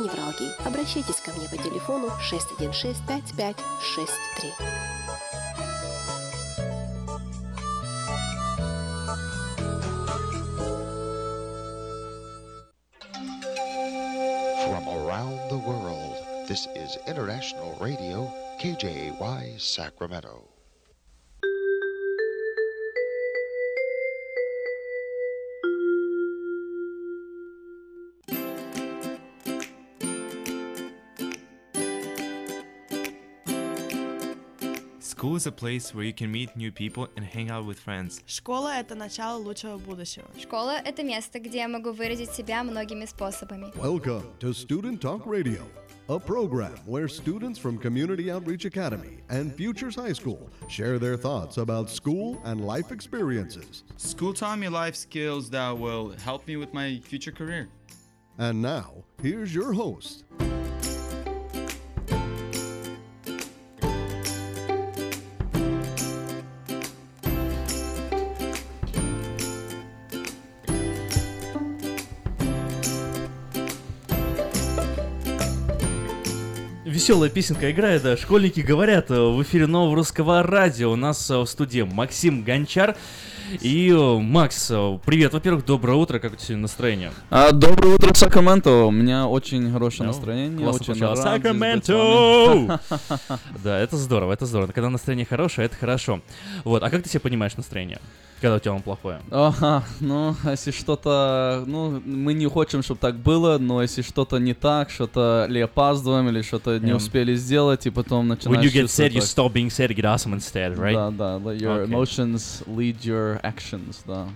невралгии. Обращайтесь ко мне по телефону 616 5563. From around the world, this is International Radio, KJY Sacramento. School is a place where you can meet new people and hang out with friends. Школа – это начало лучшего будущего. Школа – это место, где я могу выразить себя многими способами. Welcome to Student Talk Radio, a program where students from Community Outreach Academy and Futures High School share their thoughts about school and life experiences. School taught me life skills that will help me with my future career. And now, here's your host. Веселая песенка играет, да, школьники говорят э, в эфире нового русского радио. У нас э, в студии Максим Гончар. И, э, Макс, привет, во-первых, доброе утро, как у тебя настроение? А, доброе утро, Сакраменто. У меня очень хорошее Ну, настроение. очень рад Сакраменто! Да, это здорово, это здорово. Когда настроение хорошее, это хорошо. Вот, а как ты себе понимаешь настроение? Когда у тебя оно плохое? Ага, ну, если что-то, ну, мы не хотим, чтобы так было, но если что-то не так, что-то или опаздываем, или что-то не Yeah. успели сделать, и потом начинаешь When you get sad, you stop being sad, get awesome instead, right? Да, да, your Okay. emotions lead your actions, да.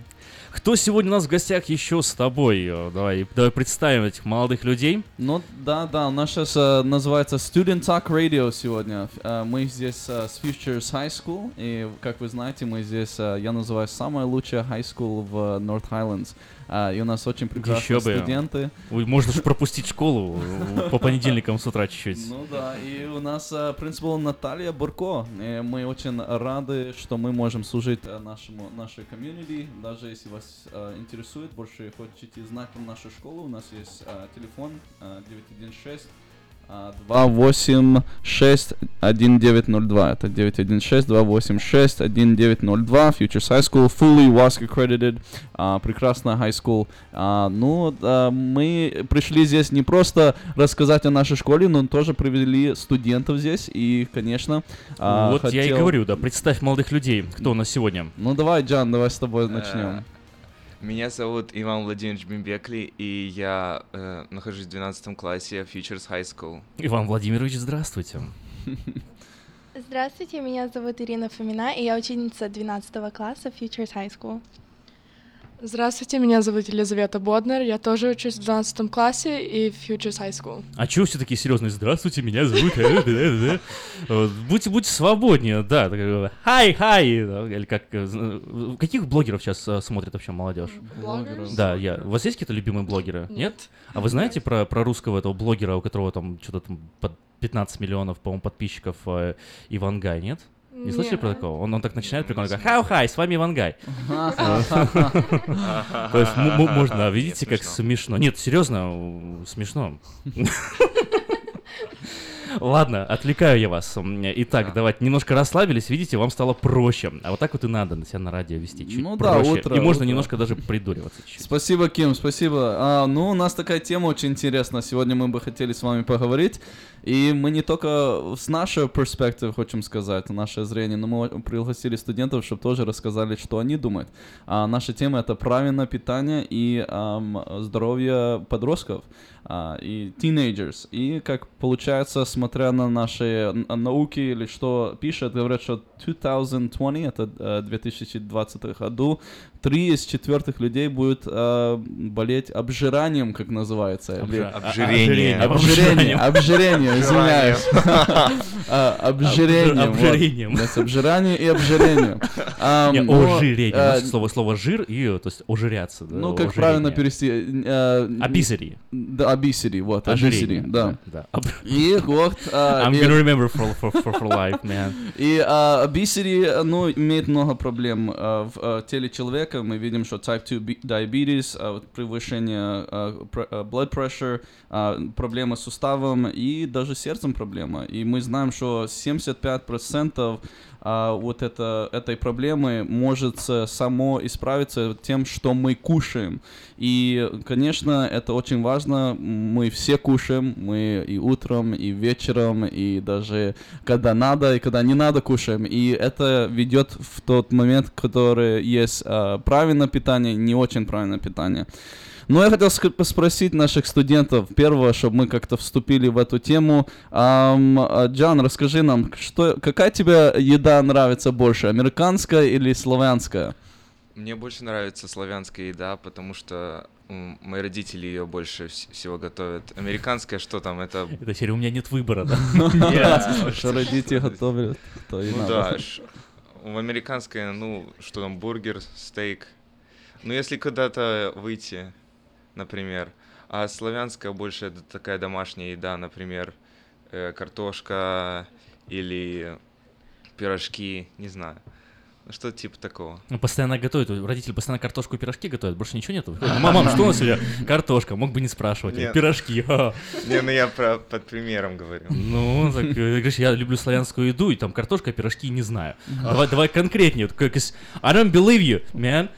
Кто сегодня у нас в гостях еще с тобой? Э, Давай, давай представим этих молодых людей. Ну да, да, у нас сейчас э, называется Student Talk Radio сегодня. Э, мы здесь с Futures High School, и как вы знаете, мы здесь, я называю самая лучшая high school в North Highlands. А, и у нас очень прекрасные Еще бы. студенты. Ой, Можно же пропустить школу по понедельникам с утра чуть-чуть. Ну да, и у нас э, принципал Наталья Бурко. И мы очень рады, что мы можем служить э, нашему, нашей комьюнити. Даже если вас э, интересует, больше хотите знать про нашу школу, у нас есть э, телефон э, 916 э, 286-1902. Это 916-286-1902. Futures High School, fully WASC accredited. а, прекрасная high school. А, ну, да, мы пришли здесь не просто рассказать о нашей школе, но тоже привели студентов здесь. И, конечно, а, Вот я и хотел- говорю, да, представь молодых людей, кто у нас сегодня. Ну, давай, Джан, давай с тобой начнем. Меня зовут Иван Владимирович Бимбекли, и я э, нахожусь в 12 классе Futures High School. Иван Владимирович, здравствуйте. Здравствуйте, меня зовут Ирина Фомина, и я ученица 12 класса Futures High School. Здравствуйте, меня зовут Елизавета Боднер, я тоже учусь в 12 классе и в Futures High School. А чего все такие серьезные? Здравствуйте, меня зовут... э, да». Вот, Будьте, будьте свободнее, да. э, Хай, хай! Или как... э, э, Каких блогеров сейчас э, смотрит вообще молодежь? Блогеров? Да, я. У вас есть какие-то любимые блогеры? Нет. А вы знаете про, про русского этого блогера, у которого там что-то там под 15 миллионов, по-моему, подписчиков э, Иван Гай, нет? Не слышали про такого? Он, он так начинает прикольно, говорит, хау хай, с вами Иван Гай. То есть можно, а видите, как смешно. Нет, серьезно, смешно. Ладно, отвлекаю я вас. Итак, давайте немножко расслабились, видите, вам стало проще. А вот так вот и надо на себя на радио вести, чуть Ну да, проще. утро, И можно утро. немножко даже придуриваться чуть-чуть. Спасибо, Ким, спасибо. А, ну, у нас такая тема очень интересная. Сегодня мы бы хотели с вами поговорить. И мы не только с нашей перспективы хотим сказать, наше зрение, но мы пригласили студентов, чтобы тоже рассказали, что они думают. А наша тема это правильное питание и ам, здоровье подростков а, и teenagers. И как получается, смотря на наши науки или что пишет, говорят, что 2020, это э, 2020 году, три из четвертых людей будет э, болеть обжиранием, как называется. или- Обжа- Обжирение. Обжирение. Обжирение, извиняюсь. Обжиранием. А, Обжирением. обжиранием и. А, но, ожирение. э, слово, слово жир и, то есть, ожиряться. Ну, как правильно перевести? э, Obesity. Да, obesity, вот, obesity, да. И вот... а, I'm gonna remember for, life, man. И а, obesity, ну, имеет много проблем а, в а, теле человека. Мы видим, что type 2 би- diabetes, а, превышение а, а, blood pressure, а, проблемы с суставом и даже сердцем проблема. И мы знаем, что 75% а, вот это, этой проблемы может само исправиться тем, что мы кушаем. И, конечно, это очень важно. Мы все кушаем, мы и утром, и вечером, и даже когда надо, и когда не надо кушаем. И это ведет в тот момент, который есть а, правильное питание, не очень правильное питание. Но я хотел спросить наших студентов, первого, чтобы мы как-то вступили в эту тему. А, Джан, расскажи нам, что, какая тебе еда нравится больше, американская или славянская? Мне больше нравится славянская еда, потому что мои родители ее больше вс- всего готовят. Американская, что там, это... Это серия «У меня нет выбора», да? Что родители готовят, то и Ну надо. да, в американской, ну, что там, бургер, стейк. Ну, если куда-то выйти, например. А славянская больше это такая домашняя еда, например, э, картошка или пирожки, не знаю. Ну, что-то типа такого. Ну, Постоянно готовят, родители постоянно картошку и пирожки готовят, больше ничего нету. Мама, мам, что у нас сегодня? Картошка, мог бы не спрашивать. Нет. Пирожки. Не, ну я про, под примером говорю. Ну, так, э, говоришь, я люблю славянскую еду, и там картошка, пирожки, не знаю. Давай, давай конкретнее. вот Как из I don't believe you, man.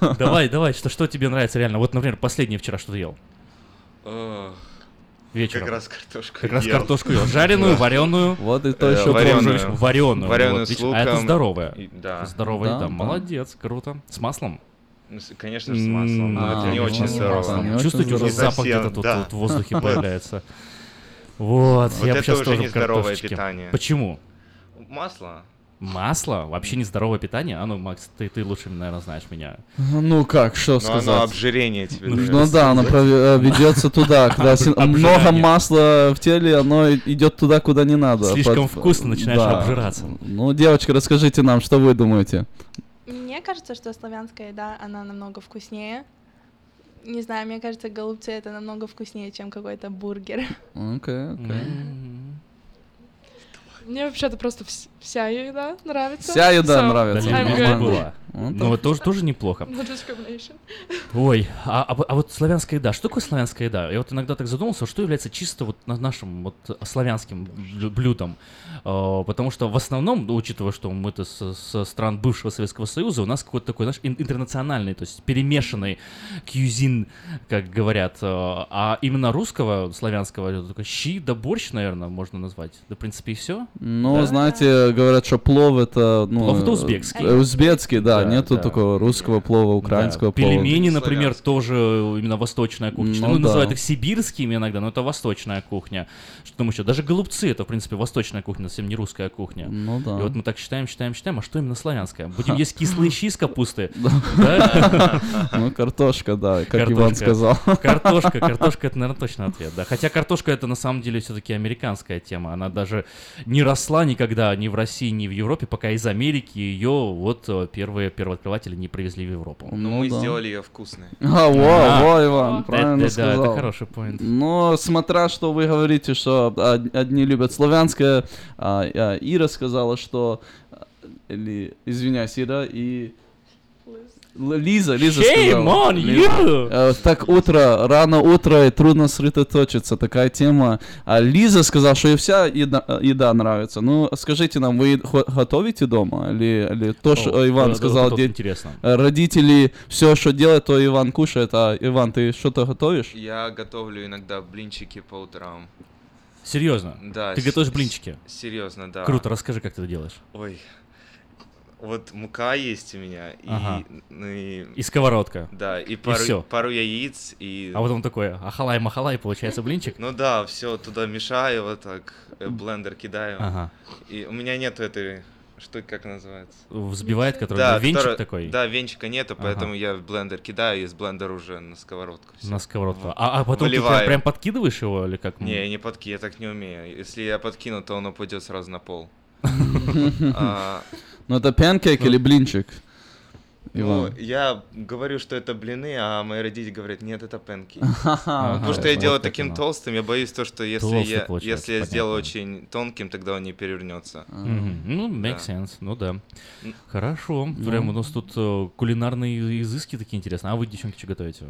Давай, давай, что, что тебе нравится реально? Вот, например, последнее вчера что ты ел? Вечером. Как раз картошку Как раз ел. картошку ел. Жареную, вареную. Вот и то Э, еще вареную. Вареную. Вареную с А это здоровая. Да. Здоровая Да, еда. да. Молодец, круто. С маслом? Ну, конечно же, с маслом, но это не а, очень с здорово. Чувствуете, уже запах где-то тут, в воздухе появляется. Вот, Вот я бы это сейчас уже тоже картошечке. питание. Почему? Масло. Масло? Вообще нездоровое питание? А ну, Макс, ты, ты лучше, наверное, знаешь меня. Ну как, что Ну, сказать? оно обжирение тебе Ну. Ну да, оно э, ведется туда, когда много масла в теле, оно идет туда, куда не надо. Слишком вкусно, начинаешь обжираться. Ну, девочка, расскажите нам, что вы думаете? Мне кажется, что славянская еда, она намного вкуснее. Не знаю, мне кажется, голубцы это намного вкуснее, чем какой-то бургер. Окей, окей. Мне вообще-то просто вс- вся еда нравится. Вся еда So, нравится. Да, I'm бы good. Ну, вот тоже, тоже неплохо. Ой, а, а, а вот славянская еда, что такое славянская еда? Я вот иногда так задумался, что является чисто вот на- нашим вот славянским блю- блюдом. А, потому что в основном, ну, учитывая, что мы-то со, со стран бывшего Советского Союза, у нас какой-то такой, знаешь, ин- интернациональный, то есть перемешанный кьюзин, как говорят. А а именно русского, славянского, это только щи да борщ, наверное, можно назвать. Да, в принципе, и все. Ну, знаете, говорят, что плов это... Ну, Плов это узбекский. э, Узбекский, да, Да, нету да. такого русского плова, украинского Да, плова. Пельмени, например, тоже именно восточная кухня. Ну Ну, да. называют их сибирскими иногда, но это восточная кухня. Что там еще? Даже голубцы это, в принципе, восточная кухня, совсем не русская кухня. Ну да. И вот мы так считаем, считаем, считаем, а что именно славянское? Будем есть кислые щи с капусты? Да? Ну, картошка, да, как Иван сказал. Картошка, картошка это, наверное, точно ответ, да. Хотя картошка это на самом деле все-таки американская тема. Она даже не росла никогда ни в России, ни в Европе, пока из Америки ее вот э, первые первооткрыватели не привезли в Европу. Но мы сделали ее вкусной. А, во, А. во, Иван, Да, правильно да, да, сказал. это хороший поинт. Но смотря, что вы говорите, что од- одни любят славянское, а, а, Ира сказала, что... Или, извиняюсь, Ира и... Лиза, Лиза Shame сказала. on Лиза. you! Э, Так утро, рано утро и трудно сосредоточиться, такая тема. А Лиза сказала, что ей вся еда, э, еда нравится. Ну, скажите нам, вы готовите дома? Или, или то, что Иван да, да, сказал, вот де- интересно. э, родители все, что делают, то Иван кушает. А Иван, ты что-то готовишь? Я готовлю иногда блинчики по утрам. Серьезно? Да. Ты с- готовишь с- блинчики? Серьезно, да. Круто, расскажи, как ты это делаешь. Ой. Вот мука есть у меня, и, Ага. ну и... И сковородка. Да, и И пару, всё. пару яиц, и... А вот он такой, ахалай-махалай, получается блинчик? Ну да, все туда мешаю, вот так, э, блендер кидаю. Ага. И у меня нет этой Что, как называется? Взбивает, который да, венчик который- такой? Да, венчика нету, Ага. поэтому я в блендер кидаю, и из блендера уже на сковородку. всё. На сковородку. Вот. А, а потом ты Выливаю. прям, прям подкидываешь его или как? Не, я не подки, я так не умею. Если я подкину, то он упадет сразу на пол. А, Ну это панкейк или блинчик? Ну, Иван. я говорю, что это блины, а мои родители говорят, нет, это пенки. Ага, Потому что я делаю таким оно. толстым, я боюсь то, что если Толстый я, если я сделаю очень тонким, тогда он не перевернется. Мгм. Ну, make Да. sense. Ну да. Хорошо. Ну. Прям у нас тут э, кулинарные изыски такие интересные. А вы, девчонки, что готовите?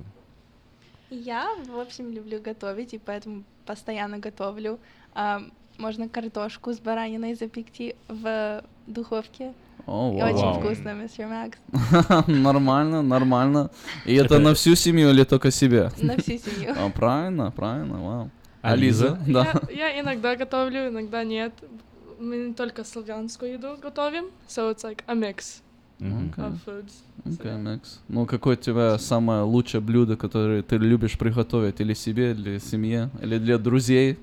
Я, в общем, люблю готовить, и поэтому постоянно готовлю. А, можно картошку с бараниной запекти в духовке. О, вау. очень Вау. вкусно, мистер Макс. Нормально, нормально. И это на всю семью или только себе? На всю семью. А, правильно, правильно, вау. А Лиза? Да. Я, я иногда готовлю, иногда нет. Мы не только славянскую еду готовим, so it's like a mix Мгм. of foods. Окей, Макс. Ну, какое у тебя самое лучшее блюдо, которое ты любишь приготовить? Или себе, или семье, или для друзей?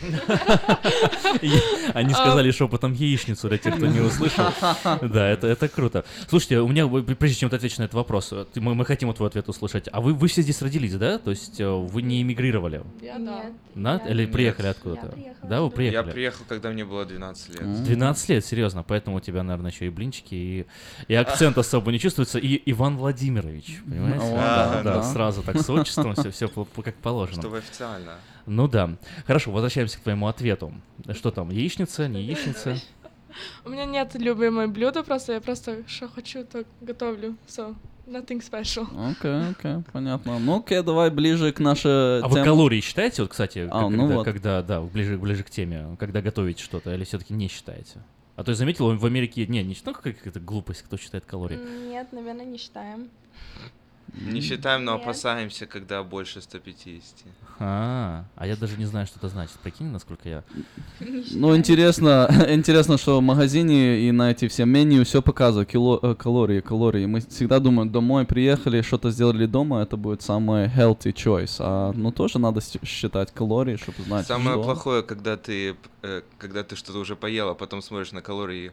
Они сказали шепотом яичницу для тех, кто не услышал. Да, это, это круто. Слушайте, у меня, прежде чем ты ответишь на этот вопрос, мы, мы хотим вот твой ответ услышать. А вы, вы все здесь родились, да? То есть э, вы не эмигрировали? Я да. Да? Или Нет. приехали откуда-то? Да, вы приехали. Я приехал, когда мне было 12 лет. 12 лет, серьезно, поэтому у тебя, наверное, еще и блинчики, и, и акцент особо не чувствуется, и Иван Владимирович, понимаете? О, да, да, да, да. сразу так с отчеством, все, все как положено. Чтобы официально. Ну да. Хорошо, возвращаемся к твоему ответу. Что там, яичница, не яичница? У меня нет любимого блюда, просто я просто что хочу, то готовлю. So, nothing special. Окей, окей, понятно. Ну, окей, давай ближе к нашей А вы теме. калории считаете, вот, кстати, А, как- ну когда, вот. когда, да, ближе, ближе к теме, когда готовите что-то, или все-таки не считаете? А то я заметил, в Америке, не, не считаю, как это глупость, кто считает калории. Нет, наверное, не считаем. Не считаем, но опасаемся, когда больше 150. А, а я даже не знаю, что это значит. Прикинь, насколько я... Ну, интересно, интересно, что в магазине и на эти все меню все показывают, кило, э, калории, калории. Мы всегда думаем, домой приехали, что-то сделали дома, это будет самый healthy choice. А, ну, тоже надо считать калории, чтобы знать, Самое что. плохое, когда ты, э, когда ты что-то уже поел, а потом смотришь на калории.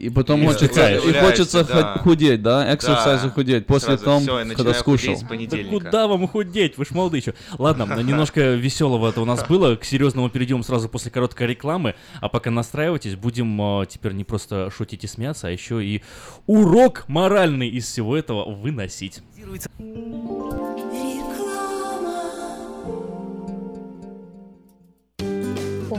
И потом И хочется, и хочется да. худеть, да, exercise Да. худеть, после Сразу того, всё, я когда скушал. Да куда вам худеть? Вы ж молодые еще. Ладно, немножко веселого это у нас было. К серьезному перейдем сразу после короткой рекламы. А пока настраивайтесь, будем э, теперь не просто шутить и смеяться, а еще и урок моральный из всего этого выносить.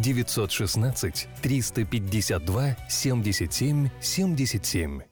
916 352 77 77.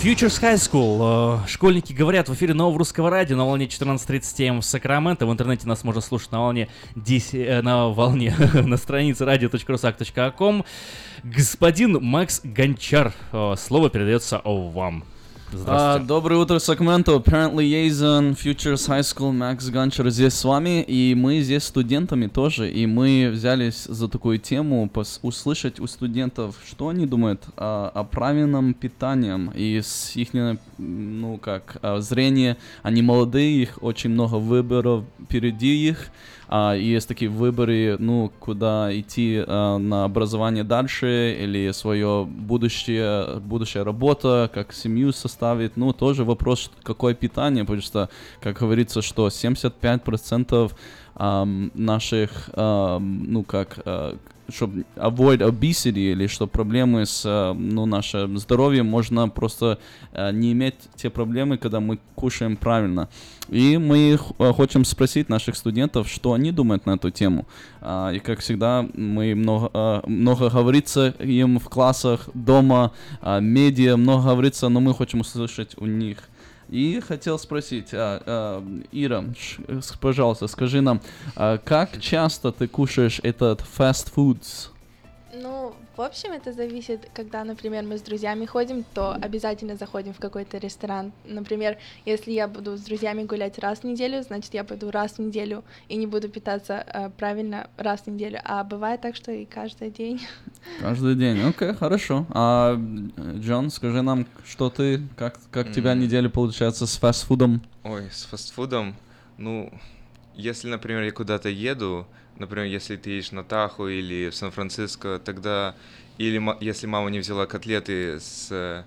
Futures High School. Э, Школьники говорят в эфире нового русского радио на волне 14.30 М в Сакраменто. В интернете нас можно слушать на волне 10, э, на волне на странице radio.rusak.com. Господин Макс Гончар, э, слово передается вам. А, доброе утро, Сакраменто. Apparently Liaison Futures High School Макс Ганчер здесь с вами, и мы здесь студентами тоже, и мы взялись за такую тему пос- услышать у студентов, что они думают о, о правильном питании, и с их, ну как, а, зрения, они молодые, их очень много выборов впереди их, а, есть такие выборы, ну, куда идти а, на образование дальше, или свое будущее, будущая работа, как семью составить, ну, тоже вопрос, какое питание, потому что, как говорится, что 75% ам, наших, ам, ну, как, чтобы avoid obesity, или что проблемы с, а, ну, нашим здоровьем, можно просто а, не иметь те проблемы, когда мы кушаем правильно. И мы а, хотим спросить наших студентов, что они думают на эту тему. А, И, как всегда, мы много, много говорится им в классах, дома, а, медиа, много говорится, но мы хотим услышать у них. И хотел спросить, а, а, Ира, ш- пожалуйста, скажи нам, а, как часто ты кушаешь этот fast foods? Ну, в общем, это зависит, когда, например, мы с друзьями ходим, то обязательно заходим в какой-то ресторан. Например, если я буду с друзьями гулять раз в неделю, значит, я пойду раз в неделю и не буду питаться э, правильно раз в неделю. А бывает так, что и каждый день. Каждый день, окей, хорошо. А, Джон, скажи нам, что ты, как, как у тебя неделя получается с фастфудом? Ой, с фастфудом, ну, если, например, я куда-то еду, например, если ты едешь на Таху или в Сан-Франциско, тогда, или если мама не взяла котлеты с э,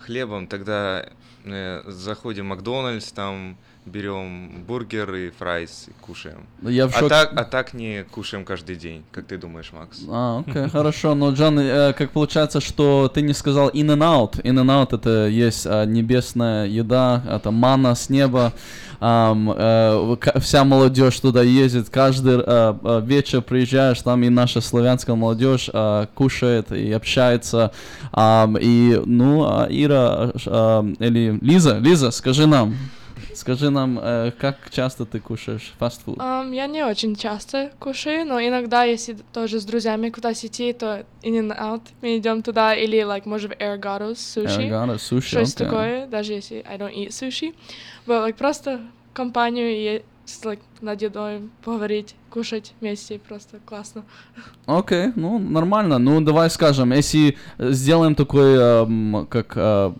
хлебом, тогда э, заходим в Макдональдс, там берем бургер и fries и кушаем. Я в а, шоке. так, а так не кушаем каждый день, как ты думаешь, Макс? А, окей, хорошо. Но, Джон, э, как получается, что ты не сказал In-N-Out. In-N-Out это есть а, небесная еда, это манна с неба. Э, вся молодежь туда ездит, каждый вечер приезжаешь, там и наша славянская молодежь кушает и общается. И, ну, а Ира, или Лиза, Лиза, скажи нам, скажи нам, э, как часто ты кушаешь фастфуд? Ам, я не очень часто кушаю, но иногда, если тоже с друзьями куда-то идти, то in and out мы идем туда, или, like, может, Ergatos, суши. Ergatos, суши, Что-то окей. такое, даже если I don't eat sushi. But, like, просто компанию и с, like, над едой поговорить, кушать вместе, просто классно. Окей, ну нормально. Ну давай скажем, если э, сделаем такой, эм, как э,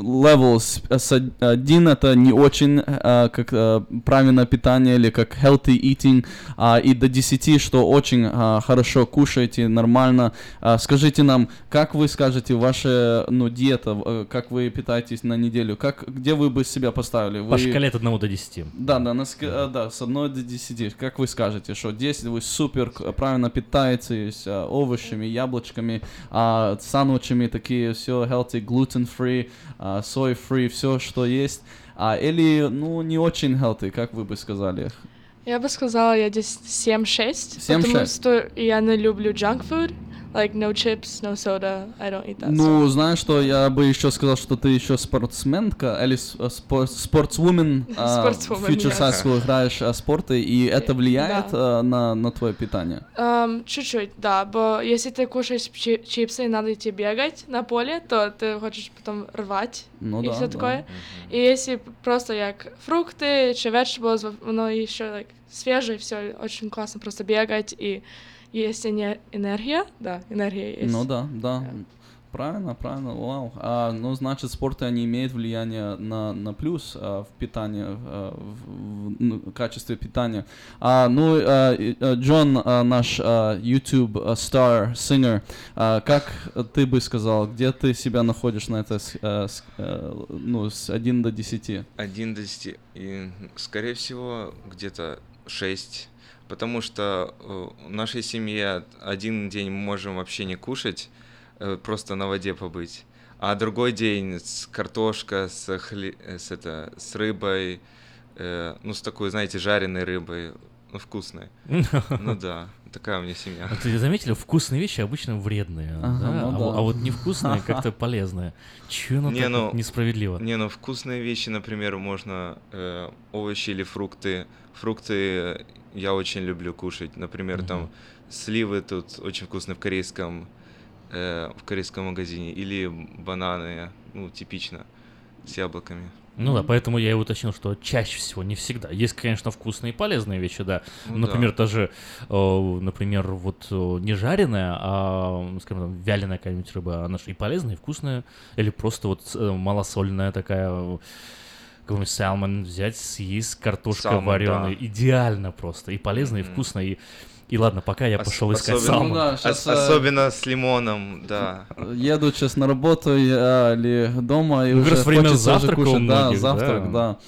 level с, с од- один это не очень э, как э, правильное питание или как healthy eating, а, и до 10, что очень э, хорошо кушаете, нормально. А, скажите нам, как вы скажете ваша ну диета, э, как вы питаетесь на неделю, как где вы бы себя поставили? По Вы- шкале от 1 до 10. да, да, на э, да, с одной до десяти. Как вы скажете, что здесь вы супер к- правильно питаетесь а, овощами, яблочками, а, сандвичами такие, все healthy, gluten-free, а, soy-free, все, что есть. А, или, ну, не очень healthy, как вы бы сказали? Я бы сказала, я здесь 7-6, 7-6. потому что я не люблю junk food, like no chips, no soda, I don't eat that. Ну, знаешь что, я бы еще сказал, что ты еще спортсменка, или э, спор- спортсвумен, а, Спортсвумен, в Future yes. High School играешь а, спорты, и это влияет а, на, на твое питание? Эм, чуть-чуть, да, бо если ты кушаешь чи- чипсы и надо идти бегать на поле, то ты хочешь потом рвать Ну и да, все да. такое. И если просто як фрукты, чи vegetables, оно еще like, свежее, все очень классно просто бегать и есть эне- энергия, да, энергия есть. Ну да, да. Правильно, правильно, вау. А, ну, значит, спорты, они имеют влияние на, на плюс а, в питании, а, в, в, ну, качестве питания. А, ну, а, а, Джон, а, наш а, YouTube а, star, singer, а, как ты бы сказал, где ты себя находишь на это, с, а, с, а, ну, с 1 до 10? 1 до 10. И, скорее всего, где-то 6. Потому что э, в нашей семье один день мы можем вообще не кушать, э, просто на воде побыть. А другой день с картошка, с, э, с, это, с рыбой, э, ну, с такой, знаете, жареной рыбой, ну, вкусной. Ну да, такая у меня семья. А Ты заметили, вкусные вещи обычно вредные, Ага, да? ну а, да. а вот невкусные как-то полезные. Чё оно Не, так ну, несправедливо? Не, ну вкусные вещи, например, можно э, овощи или фрукты. Фрукты я очень люблю кушать. Например, там сливы тут очень вкусные в корейском э, в корейском магазине или бананы, ну типично с яблоками. Ну да, поэтому я и уточнил, что чаще всего, не всегда. Есть, конечно, вкусные и полезные вещи, да. Ну например, да. даже, э, например, вот э, не жареная, а, скажем, там, вяленая какая-нибудь рыба, она же и полезная, и вкусная. Или просто вот э, малосольная такая, э, какой-нибудь салмон взять, съесть, картошка Салмон, вареная. да. Идеально просто. И полезно, и вкусно, и... И ладно, пока я Ос- пошел искать особенно-. Ну да, ос- щас, э, особенно с лимоном, да. Еду сейчас на работу а, или дома, и Ну, уже раз время хочется уже завтрака у кушать. Да, многих, завтрак, да. да.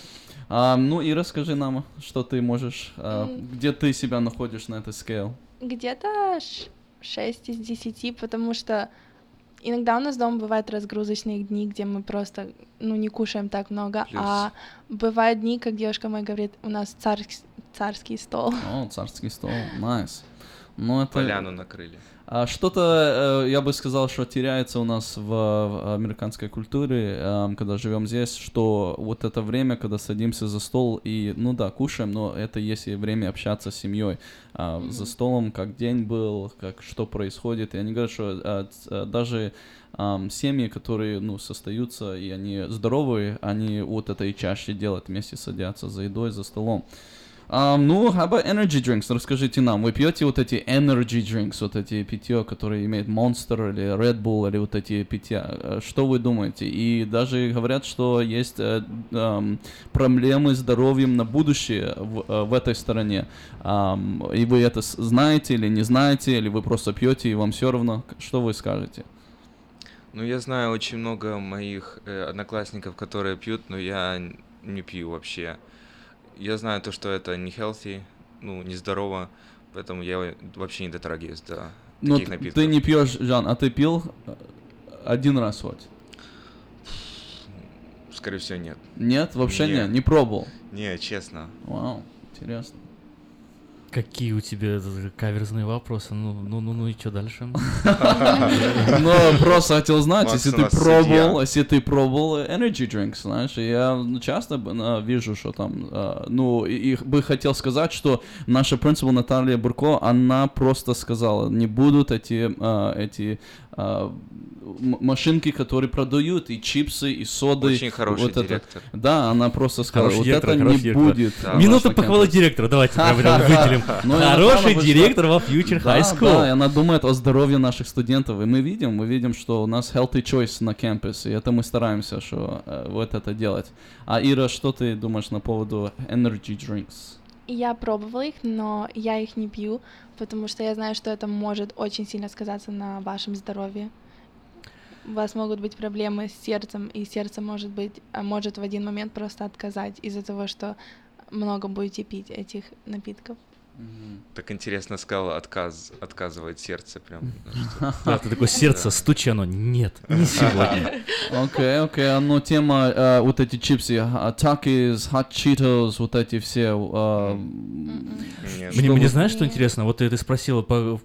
А, ну и расскажи нам, что ты можешь, а, М. где ты себя находишь на этой scale? Где-то 6 из 10, потому что иногда у нас дома бывают разгрузочные дни, где мы просто, ну, не кушаем так много, Плюс. а бывают дни, как девушка моя говорит, у нас царс- царский стол. О, царский стол, nice. Ну это... Поляну накрыли. А что-то, э, я бы сказал, что теряется у нас в, американской культуре, эм, когда живем здесь, что вот это время, когда садимся за стол и, ну да, кушаем, но это есть и время общаться с семьей. А, За столом, как день был, как что происходит. И они говорят, что э, даже семьи, которые, ну, состоятся, и они здоровые, они вот это и чаще делают, вместе садятся за едой, за столом. Ам, ну, how about energy drinks? Расскажите нам, вы пьете вот эти energy drinks, вот эти питье, которые имеют Monster или Red Bull, или вот эти питья? Э, Что вы думаете? И даже говорят, что есть э, проблемы с здоровьем на будущее в, э, в этой стороне. Ам, и вы это знаете или не знаете, или вы просто пьете и вам все равно? Что вы скажете? Ну, я знаю очень много моих э, одноклассников, которые пьют, но я не пью вообще. Я знаю то, что это не healthy, ну, нездорово, поэтому я вообще не дотрагиваюсь до Ну, таких напитков. ты не пьешь, Жан, а ты пил э, один раз вот? Скорее всего, нет. Нет, вообще не, не пробовал. Не, честно. Вау, интересно. Какие у тебя э, каверзные вопросы? Ну, ну, ну, ну и что дальше? Ну, просто хотел знать, если ты пробовал, если ты пробовал energy drinks, знаешь, я ну, часто на- вижу, что там, а, ну, и, бы хотел сказать, что наша принципал Наталья Бурко, она просто сказала, не будут эти, а, эти машинки, которые продают и чипсы, и соды. Очень хороший вот это. директор. Да, она просто сказала, Хороший вот директор, это не будет. Минута похвалы директора. Давайте выделим. Ну, и Хороший директор во Future High School. Да, и она думает о здоровье наших студентов. И мы видим, мы видим, что у нас healthy choice на кампусе. И это мы стараемся, что э, вот это делать. А Ира, что ты думаешь на поводу energy drinks? Я пробовала их, но я их не пью, потому что я знаю, что это может очень сильно сказаться на вашем здоровье. У вас могут быть проблемы с сердцем, и сердце может быть а может в один момент просто отказать из-за того, что много будете пить этих напитков. Так интересно сказал, отказ, отказывает сердце прям. Да, ты такое сердце, стучи оно, нет, не сегодня. Окей, окей, а ну тема, э, вот эти чипсы, а, Takis, Hot Cheetos, вот эти все. Э. Мне, что мне знаешь, что интересно? Вот ты, ты спросила, по,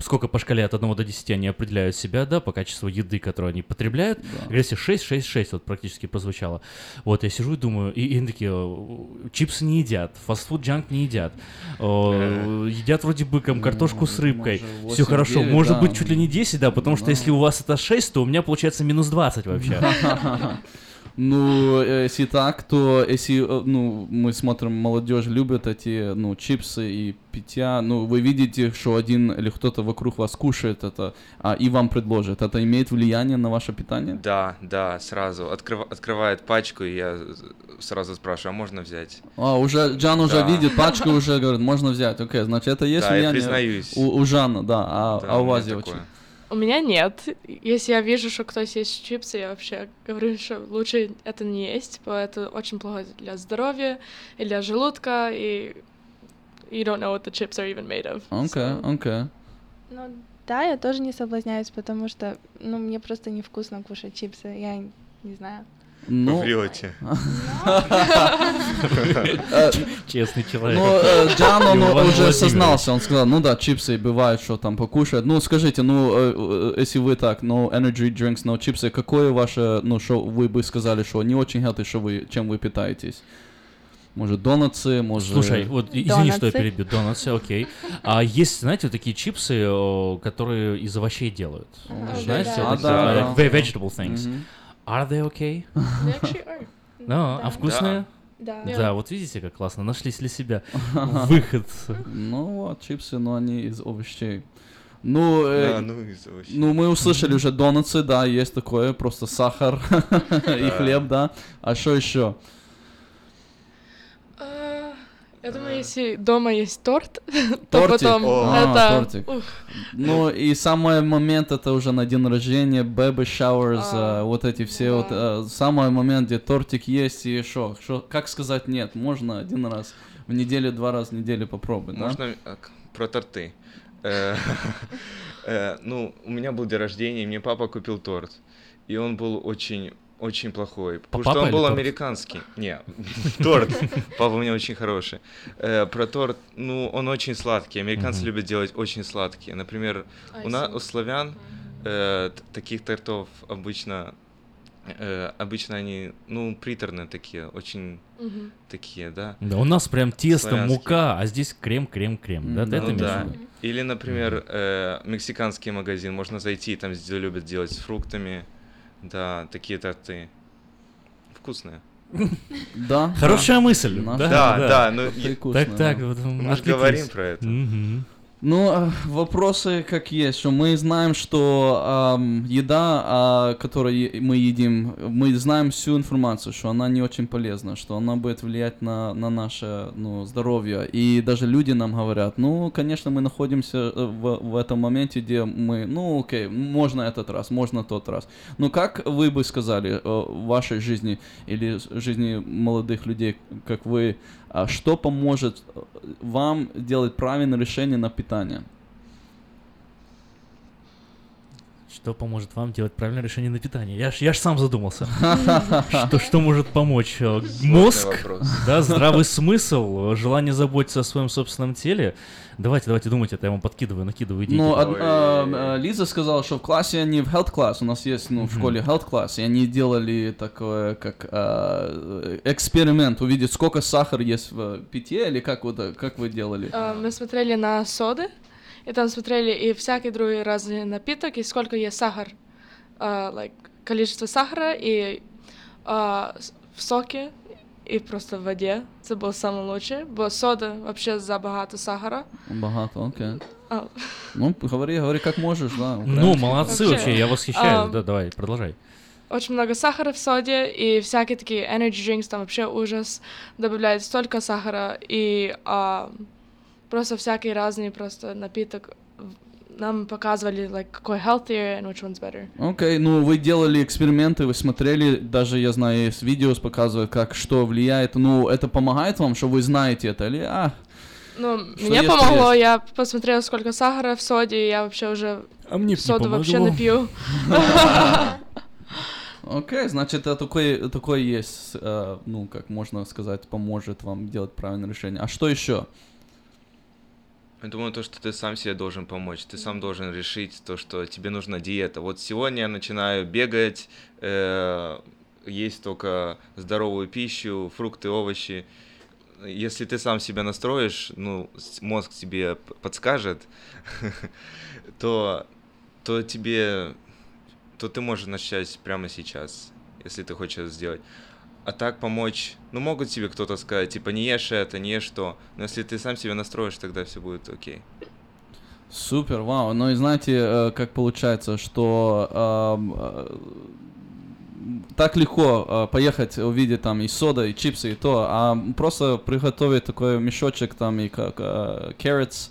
сколько по шкале от 1 до 10 они определяют себя, да, по качеству еды, которую они потребляют. Если 6, 6, 6, вот практически прозвучало. Вот я сижу и думаю, и, и такие, «О, чипсы не едят, фастфуд джанк не едят, О, едят вроде бы там, картошку с рыбкой, может, все 8, хорошо, 9, может да. быть чуть ли не 10, да, потому что если у вас это 6, то у меня получается минус 20 вообще. Ну, э, если так, то если, э, ну, мы смотрим, молодежь любит эти, ну, чипсы и питья, ну, вы видите, что один или кто-то вокруг вас кушает это, а, и вам предложит. Это имеет влияние на ваше питание? Да, да, сразу. Открыва- открывает пачку, и я сразу спрашиваю, а можно взять? А, уже, Джан уже Да. видит пачку, уже говорит, можно взять. Окей, значит, это есть Да, я влияние признаюсь. У, у Жана, да, а, Да, а у вас, такое. У меня нет. Если я вижу, что кто-то ест чипсы, я вообще говорю, что лучше это не есть, потому что это очень плохо для здоровья и для желудка, и you don't know what the chips are even made of. Окей, окей. Ну да, я тоже не соблазняюсь, потому что, ну, мне просто невкусно кушать чипсы. Я не знаю. Ну, Врете. Э, Честный человек. Ну, э, Джан, он уже сознался, он сказал, ну да, чипсы бывает, что там покушает. Ну, скажите, ну, э, если вы так, no energy drinks, no чипсы, какое ваше, ну, что вы бы сказали, что не очень healthy, что вы, чем вы питаетесь? Может, донатсы, может... Слушай, вот извини, что я Донатсы. перебью. Донатсы, окей. А есть, знаете, вот такие чипсы, которые из овощей делают. Знаете, А, да, vegetable things. Мгм. Are they okay? They actually are. Ну, а Да. вкусные? Да. Да, вот видите, как классно. Нашлись для себя выход. Ну вот, чипсы, но они из овощей. Ну, э, Да, ну, из овощей. ну, мы услышали уже донатсы, да, есть такое, просто сахар и хлеб, да. А что еще? А, Я думаю, если дома есть торт, то Тортик? потом А, это... тортик. ух, Ну и самый момент это уже на день рождения, baby showers, А, э, вот эти все вот э, самый момент, где тортик есть и что, что, как сказать нет, можно один раз в неделю, два раза в неделю попробовать, да? Можно э, к- про торты? Э, э, Ну, у меня был день рождения, и мне папа купил торт. И он был очень очень плохой. Потому Папа что он был торт? американский. Не, торт. Папа у меня очень хороший. Э, Про торт, ну, он очень сладкий. Американцы любят делать очень сладкие. Например, у, на, у славян э, таких тортов обычно э, обычно они, ну, приторные такие, очень такие, да. Да, у нас прям тесто, Славянские. мука, а здесь крем, крем, крем. Да, ты это Ну в да. Или, например, э, мексиканский магазин, можно зайти, там любят делать с фруктами, да, такие торты. Вкусные. Да. Хорошая мысль. Наша- Да, да, ну, Так, так, вот Мы же говорим про это. Ну, э, вопросы как есть, что мы знаем, что ам, еда, а, которую мы едим, мы знаем всю информацию, что она не очень полезна, что она будет влиять на, на наше ну, здоровье. И даже люди нам говорят, ну, конечно, мы находимся э, в, в этом моменте, где мы, ну, окей, можно этот раз, можно тот раз. Но как вы бы сказали э, в вашей жизни или жизни молодых людей, как вы, что поможет э, вам делать правильное решение на питание? Что поможет вам делать правильное решение на питание? Я ж, я ж сам задумался. Что, что может помочь? Э, Мозг, да, здравый смысл, э, желание заботиться о своем собственном теле. Давайте, давайте думать, это я вам подкидываю, накидываю идеи. Ну, какие-то. од- а, а, Лиза сказала, что в классе они в health класс, у нас есть, ну, в школе health класс, и они делали такое, как а, эксперимент, увидеть, сколько сахара есть в питье, или как, вот, э, как вы делали? А, Мы смотрели на соды, и там смотрели и всякие другие разные напиток, и сколько есть сахар, а, like, количество сахара, и с- в соке, и просто в воде. Это было самое лучшее. Бо сода вообще забагато сахара. Богато, окей. А, Ну, говори, говори как можешь, да. Ну, молодцы Вообще, вообще, я восхищаюсь. а, Да, давай, продолжай. очень много сахара в соде, и всякие такие energy drinks, там вообще ужас, добавляют столько сахара, и а, просто всякие разные просто напиток нам показывали, like, какой healthier and which one's better. Окей, ну вы делали эксперименты, вы смотрели, даже я знаю, есть видео показывают, как что влияет. Ну, это помогает вам, что вы знаете это, или а, Ну, Что мне есть, помогло, есть. я посмотрела, сколько сахара в соде, и я вообще уже А мне б не соду вообще помогло. напью. Окей, значит, это такой, такой есть, э, ну, как можно сказать, поможет вам делать правильное решение. А что еще? Я думаю, то, что ты сам себе должен помочь. Ты сам должен решить то, что тебе нужна диета. Вот сегодня я начинаю бегать, э, есть только здоровую пищу, фрукты, овощи. Если ты сам себя настроишь, ну, мозг тебе подскажет, то, то тебе, то ты можешь начать прямо сейчас, если ты хочешь это сделать. А так помочь, ну, могут тебе кто-то сказать, типа, не ешь это, не ешь то. Но если ты сам себя настроишь, тогда все будет окей. Супер, вау. Ну и знаете, э, как получается, что э, так легко э, поехать увидеть там и сода, и чипсы, и то, а просто приготовить такой мешочек там и как carrots,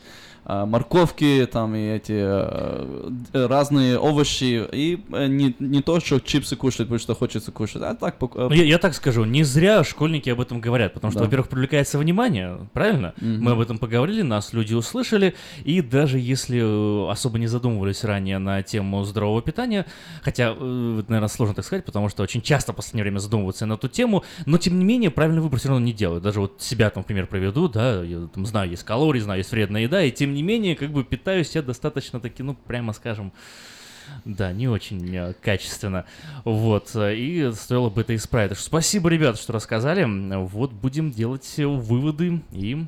морковки, там и эти э, разные овощи, и э, не, не то, что чипсы кушать, потому что хочется кушать, а так... э, Ну, я, я так скажу, не зря школьники об этом говорят, потому что, Да. во-первых, привлекается внимание, правильно? Мгм. Мы об этом поговорили, нас люди услышали, и даже если э, особо не задумывались ранее на тему здорового питания, хотя, э, наверное, сложно так сказать, потому что очень часто в последнее время задумываются на эту тему, но, тем не менее, правильный выбор все равно не делают. Даже вот себя там, например, проведу, да, я там знаю, есть калории, знаю, есть вредная еда, и тем не менее, как бы питаюсь я достаточно таки, ну, прямо скажем, да, не очень э, качественно. Вот, э, и стоило бы это исправить. Спасибо, ребята, что рассказали. Вот будем делать э, выводы и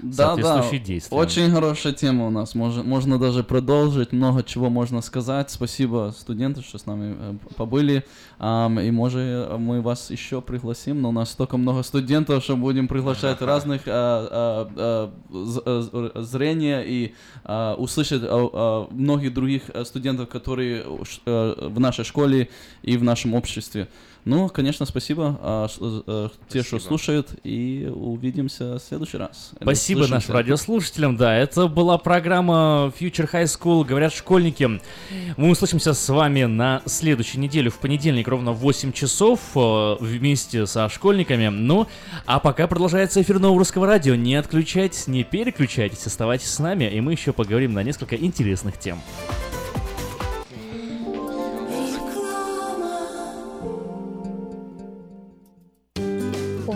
Да, да, соответствующие действия. очень хорошая тема у нас. Можно, можно даже продолжить, много чего можно сказать. Спасибо студенты, что с нами э, побыли. Ам, и может мы вас еще пригласим, но у нас столько много студентов, что будем приглашать разных а, а, а, э, зрения и а, услышать а, а, многих других э, студентов, которые в нашей школе и в нашем обществе. Ну, конечно, спасибо а, ш- э, те, что слушают, и увидимся в следующий раз. Спасибо нашим радиослушателям. Да, это была программа Future High School, говорят школьники. Мы услышимся с вами на следующей неделе, в понедельник, ровно в 8 часов, э, вместе со школьниками. Ну, а пока продолжается эфир Нового Русского Радио. Не отключайтесь, не переключайтесь, оставайтесь с нами, и мы еще поговорим на несколько интересных тем.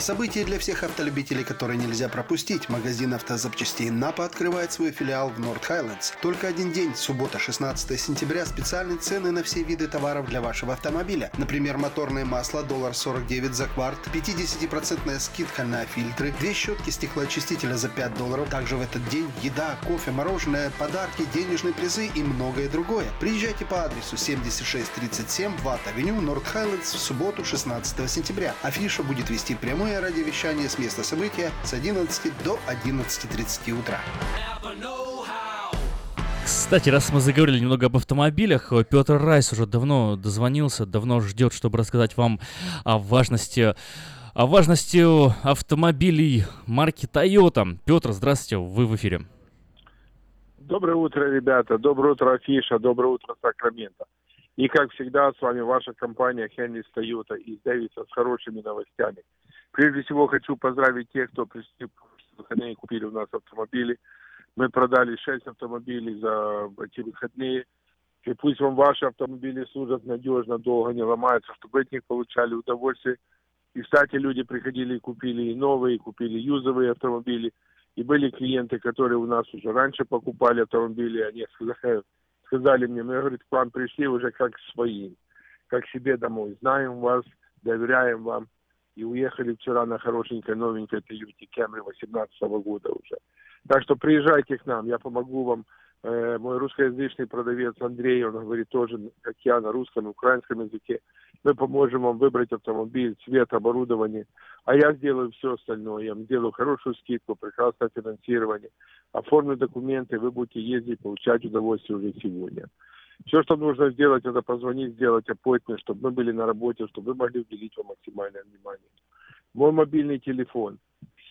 Событие для всех автолюбителей, которое нельзя пропустить. Магазин автозапчастей Напа открывает свой филиал в Норт Хайлендс. Только один день, суббота, 16 сентября, специальные цены на все виды товаров для вашего автомобиля. Например, моторное масло, доллар 49 за кварт, 50% скидка на фильтры, две щетки стеклоочистителя за 5 долларов. Также в этот день еда, кофе, мороженое, подарки, денежные призы и многое другое. Приезжайте по адресу 7637 Ватт-авеню, Норт Хайлендс в субботу, 16 сентября. Афиша будет вести прямое радиовещание с места события с 11 до 11.30 утра. Кстати, раз мы заговорили немного об автомобилях, э, Петр Райс уже давно дозвонился, давно ждет, чтобы рассказать вам о важности, о важности автомобилей марки Toyota. Петр, здравствуйте, вы в эфире. Доброе утро, ребята. Доброе утро, Афиша. Доброе утро, Сакраменто. И, как всегда, с вами ваша компания Хенрис Тойота из Дэвиса с хорошими новостями. Прежде всего, хочу поздравить тех, кто пришли в выходные купили у нас автомобили. Мы продали 6 автомобилей за эти выходные. И пусть вам ваши автомобили служат надежно, долго не ломаются, чтобы от них получали удовольствие И, кстати, люди приходили и купили и новые, и купили юзовые автомобили. И были клиенты, которые у нас уже раньше покупали автомобили, они сказали, сказали мне, мы, говорит, к вам пришли уже как к своим, как себе домой. Знаем вас, доверяем вам. И уехали вчера на хорошенькой новенькой Toyota Camry 18 года уже. Так что приезжайте к нам, я помогу вам. Э, мой русскоязычный продавец Андрей, он говорит тоже, как я, на русском и украинском языке. Мы поможем вам выбрать автомобиль, цвет, оборудование. А я сделаю все остальное. Я вам сделаю хорошую скидку, прекрасное финансирование. Оформлю документы, вы будете ездить, получать удовольствие уже сегодня. Все, что нужно сделать, это позвонить, сделать appointment, чтобы мы были на работе, чтобы вы могли уделить вам максимальное внимание. Мой мобильный телефон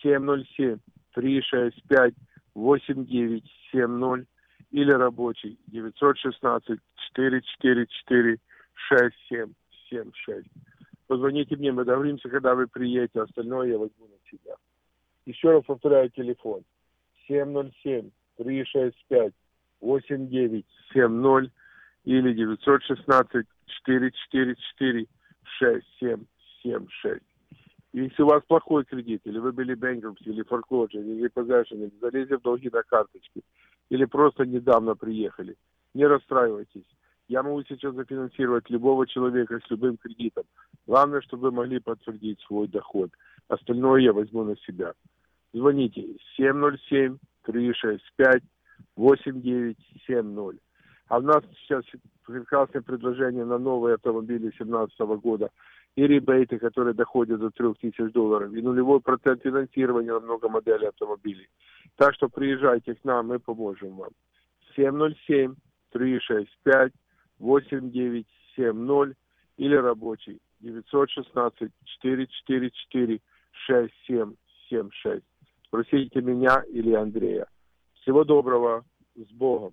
707 365 8970 или рабочий 916 444 6776. Позвоните мне, мы договоримся, когда вы приедете, остальное я возьму на себя. Еще раз повторяю телефон 707 365 8970 или 916 444 6776. Если у вас плохой кредит, или вы были bankruptcy, или foreclosure, или possession, или залезли в долги на карточке, или просто недавно приехали, не расстраивайтесь. Я могу сейчас зафинансировать любого человека с любым кредитом. Главное, чтобы вы могли подтвердить свой доход. Остальное я возьму на себя. Звоните 707-365-8970. А у нас сейчас прекрасное предложение на новые автомобили 2017 года и ребейты, которые доходят до 3000 долларов, и нулевой процент финансирования на много моделей автомобилей. Так что приезжайте к нам, мы поможем вам. 707-365-8970 или рабочий 916-444-6776. Спросите меня или Андрея. Всего доброго, с Богом.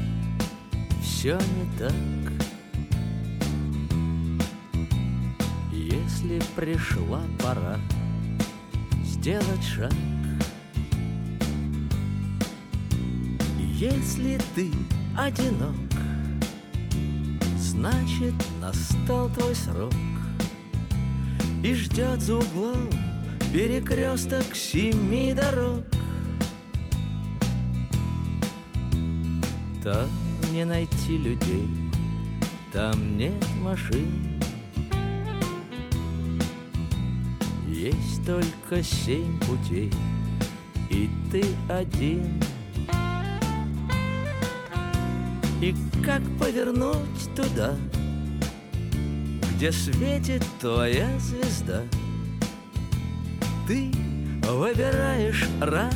все не так. Если пришла пора сделать шаг. Если ты одинок Значит, настал твой срок И ждет за углом перекресток семи дорог. Там не найти людей, там нет машин. Есть только семь путей, и ты один. И как повернуть туда, где светит твоя звезда? Ты выбираешь раз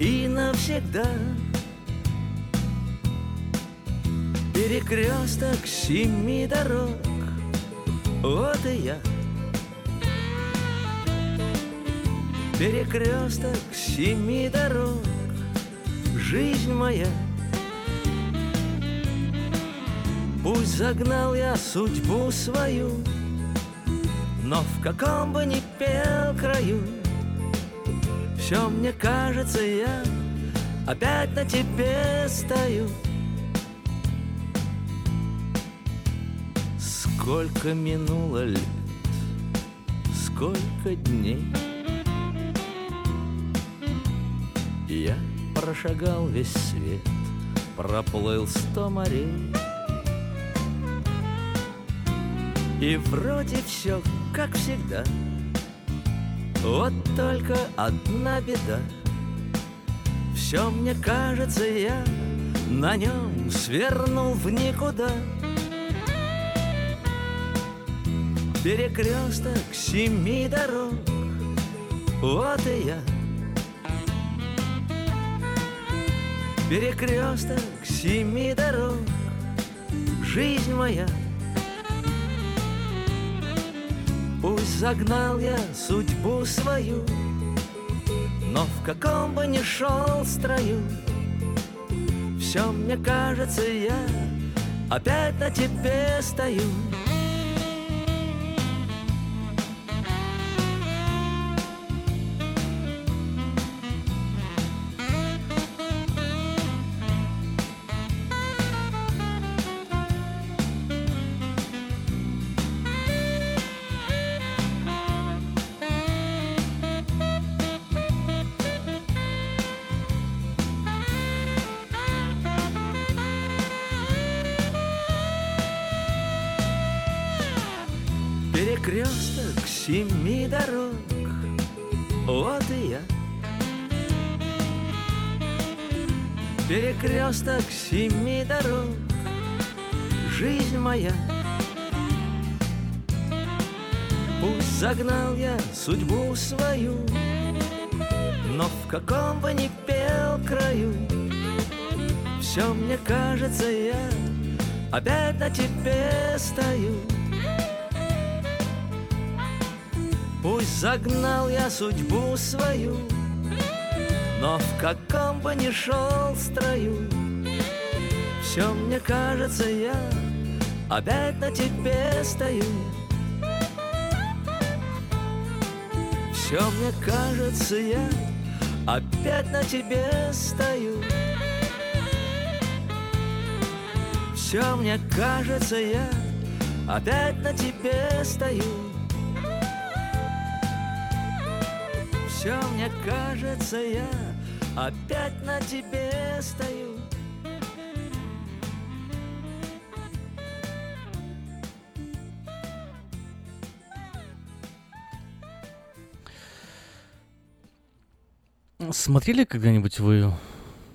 и навсегда — Перекресток семи дорог. Вот и я. Перекресток семи дорог. Жизнь моя. Пусть загнал я судьбу свою, но в каком бы ни пел краю, все мне кажется, я опять на тебе стою. Сколько минуло лет, сколько дней. Я прошагал весь свет, проплыл сто морей. И вроде все как всегда. Вот только одна беда. Все мне кажется, я на нем свернул в никуда Перекресток семи дорог. Вот и я. Перекресток семи дорог. Жизнь моя. Пусть загнал я судьбу свою Но в каком бы ни шел строю Все мне кажется, я опять на тебе стою дорог. Жизнь моя. Пусть загнал я судьбу свою Но в каком бы ни пел краю Все мне кажется, я опять на тебе стою. Пусть загнал я судьбу свою, Но в каком бы ни шел строю, Все мне кажется, я опять на тебе стою. Все мне кажется, я опять на тебе стою. Все мне кажется, я опять на тебе стою. Все мне кажется, я опять на тебе стою. Смотрели когда-нибудь вы?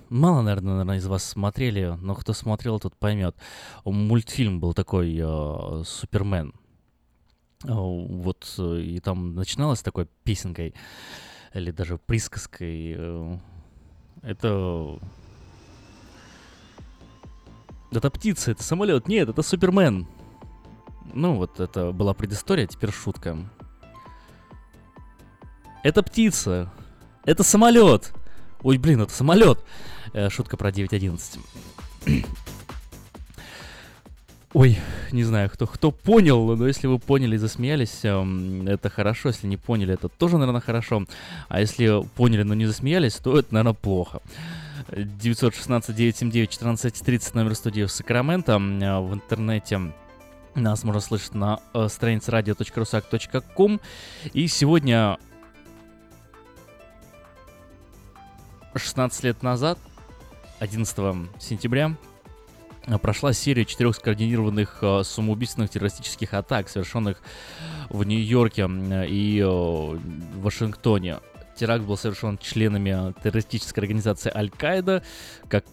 Мало, наверное, наверное, из вас смотрели, но кто смотрел, тот поймет. Мультфильм был такой э, Супермен. Э, Вот э, и там начиналось такой песенкой или даже присказкой. э, Это это птица, это самолет. Нет, это Супермен. Ну вот это была предыстория, теперь шутка. Это птица. Это самолет. Ой, блин, это самолет. Э, Шутка про 9.11. Ой, не знаю, кто, кто понял, но если вы поняли и засмеялись, эм, это хорошо. Если не поняли, это тоже, наверное, хорошо. А если поняли, но не засмеялись, то это, наверное, плохо. 916-979-1430 номер студии в Сакраменто. Э, В интернете нас можно слышать на э, странице radio.rusak.com. И сегодня 16 лет назад, 11 сентября, э, прошла серия четырех скоординированных э, самоубийственных террористических атак, совершенных в Нью-Йорке и э, Вашингтоне. Теракт был совершен членами террористической организации Аль-Каида, как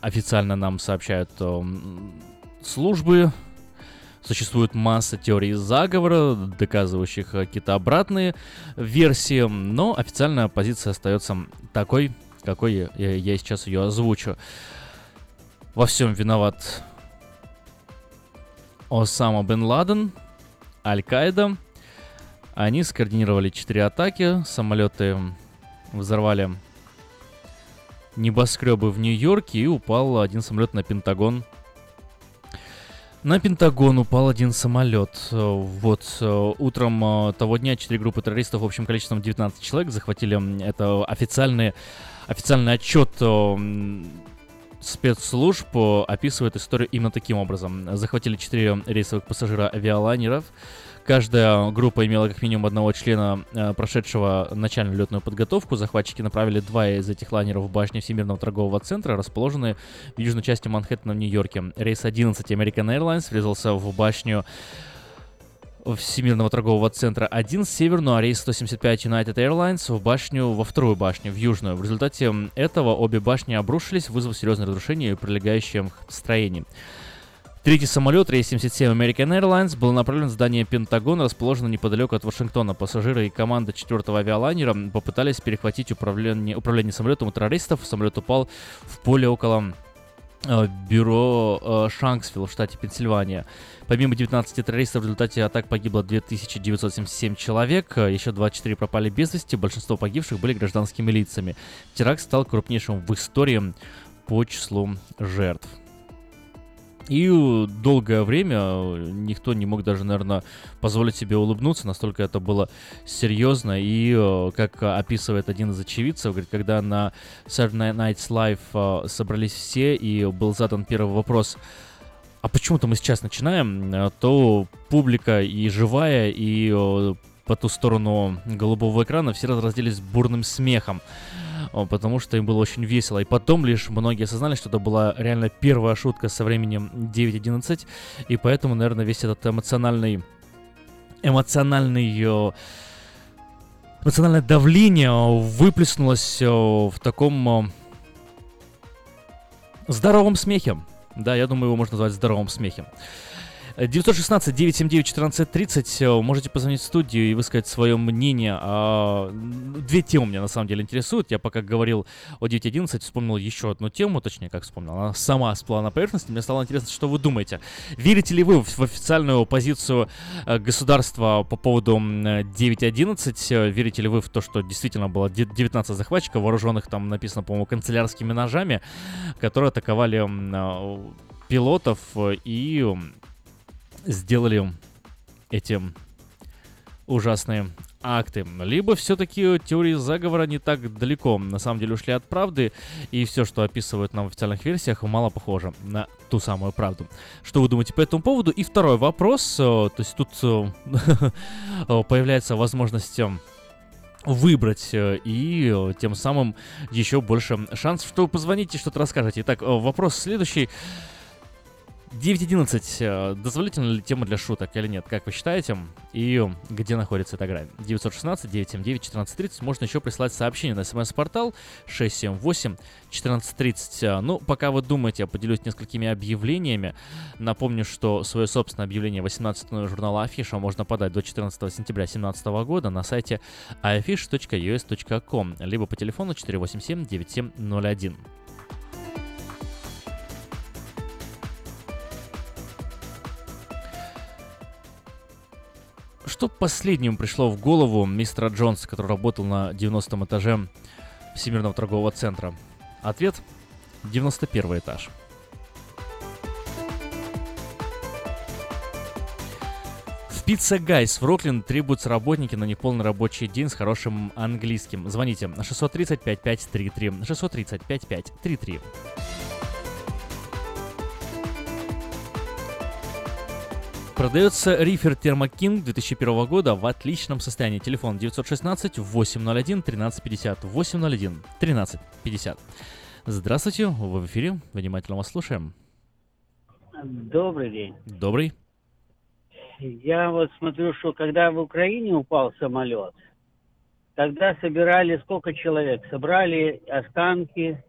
официально нам сообщают службы. Существует масса теорий заговора, доказывающих э, какие-то обратные версии, но официальная позиция остается такой, какой я, я сейчас ее озвучу. Во всем виноват Осама бен Ладен, Аль-Каида. Они скоординировали четыре атаки, самолеты взорвали небоскребы в Нью-Йорке и упал один самолет на Пентагон. На Пентагон упал один самолет. Вот утром того дня четыре группы террористов в общем количеством 19 человек захватили. Это официальный, официальный отчет спецслужб описывает историю именно таким образом. Захватили четыре рейсовых пассажира авиалайнеров. Каждая группа имела как минимум одного члена, э, прошедшего начальную летную подготовку. Захватчики направили два из этих лайнеров в башню Всемирного торгового центра, расположенные в южной части Манхэттена в Нью-Йорке. Рейс 11 American Airlines врезался в башню Всемирного торгового центра 1 северную, а рейс 175 United Airlines в башню, во вторую башню, в южную. В результате этого обе башни обрушились, вызвав серьезные разрушения в прилегающем строении. Третий самолет, рейс 77 American Airlines, был направлен в здание Пентагона, расположенное неподалеку от Вашингтона. Пассажиры и команда четвертого авиалайнера попытались перехватить управление, управление самолетом у террористов. Самолет упал в поле около э, бюро э, Шанксвилл в штате Пенсильвания. Помимо 19 террористов, в результате атак погибло 2977 человек, еще 24 пропали без вести, большинство погибших были гражданскими лицами. Теракт стал крупнейшим в истории по числу жертв. И долгое время никто не мог даже, наверное, позволить себе улыбнуться, настолько это было серьезно. И, э, как описывает один из очевидцев, говорит, когда на Saturday Night Live э, собрались все и был задан первый вопрос, а почему-то мы сейчас начинаем, э, то публика и живая, и по ту сторону голубого экрана все разразились бурным смехом потому что им было очень весело. И потом лишь многие осознали, что это была реально первая шутка со временем 9.11, и поэтому, наверное, весь этот эмоциональный эмоциональный эмоциональное давление выплеснулось в таком здоровом смехе. Да, я думаю, его можно назвать здоровым смехом. 916-979-1430. Можете позвонить в студию и высказать свое мнение. А, две темы меня на самом деле интересуют. Я пока говорил о 9.11, вспомнил еще одну тему, точнее, как вспомнил. Она сама всплыла на поверхности. Мне стало интересно, что вы думаете. Верите ли вы в официальную позицию э, государства по поводу 9.11? Верите ли вы в то, что действительно было 19 захватчиков, вооруженных там написано, по-моему, канцелярскими ножами, которые атаковали э, пилотов и сделали эти ужасные акты. Либо все-таки теории заговора не так далеко, на самом деле ушли от правды, и все, что описывают нам в официальных версиях, мало похоже на ту самую правду. Что вы думаете по этому поводу? И второй вопрос, э, то есть тут э, появляется возможность э, выбрать и тем самым еще больше шансов, что вы позвоните и что-то расскажете. Итак, вопрос следующий. 9.11. Э, дозволительна ли тема для шуток или нет? Как вы считаете? И где находится эта грань? 916-979-1430. Можно еще прислать сообщение на смс-портал 678-1430. Ну, пока вы думаете, я поделюсь несколькими объявлениями. Напомню, что свое собственное объявление 18 журнала Афиша можно подать до 14 сентября 2017 года на сайте afish.us.com либо по телефону 487-9701. Что последним пришло в голову мистера Джонса, который работал на 90 этаже Всемирного торгового центра? Ответ — 91 этаж. В Пицца Гайс в Рокленд требуются работники на неполный рабочий день с хорошим английским. Звоните на 630 5533 630 Продается рифер Thermo 2001 года в отличном состоянии. Телефон 916 801 1350 801 1350. Здравствуйте, вы в эфире, внимательно вас слушаем. Добрый день. Добрый. Я вот смотрю, что когда в Украине упал самолет, тогда собирали сколько человек? Собрали останки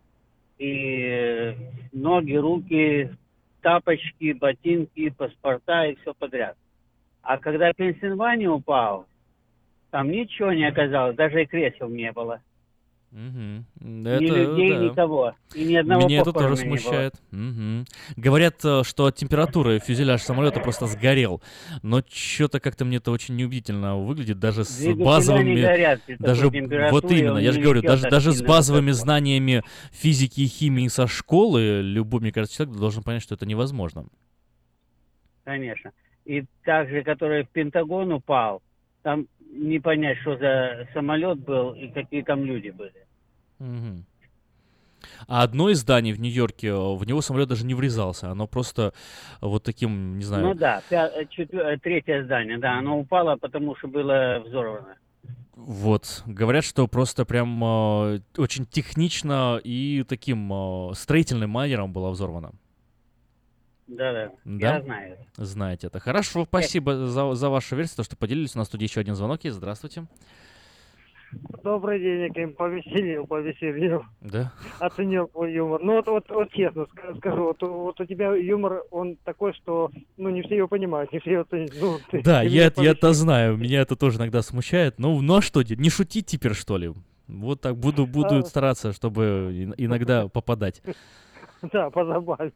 и ноги, руки, тапочки, ботинки, паспорта и все подряд. А когда Пенсильвания упал, там ничего не оказалось, даже и кресел не было. Угу. Это, ни людей, да. никого. И ни одного Меня это тоже смущает. Угу. Говорят, э, что от температуры фюзеляж самолета просто сгорел. Но что-то как-то мне это очень неубедительно выглядит, даже с Двигатели базовыми... Горят, даже вот именно, я же говорю, даже, даже с базовыми знаниями физики и химии со школы, любой, мне кажется, человек должен понять, что это невозможно. конечно. И также, который в Пентагон упал, там не понять, что за самолет был и какие там люди были. Мгм. А одно из зданий в Нью-Йорке, э, в него самолет даже не врезался. Оно просто вот таким, не знаю... Ну да, пя- э, четвер- э, третье здание, да, оно упало, потому что было взорвано. Вот, говорят, что просто прям э, очень технично и таким э, строительным манером было взорвано. Да-да, Да? я знаю. Знаете это. Хорошо, спасибо за, за вашу версию, то, что поделились. У нас тут еще один звонок есть. Здравствуйте. Добрый день, Яким, повеселил, повеселил. Да? Оценил твой юмор. Ну вот, вот, вот честно ска- скажу, вот, вот у тебя юмор, он такой, что ну не все его понимают, не все его ценят. Ну, ты- Да, ты я, это- я это знаю. Меня это тоже иногда смущает. Ну, ну а что, не шутить теперь, что ли? Вот так буду, буду А. стараться, чтобы ин- иногда попадать. Да, позабавь.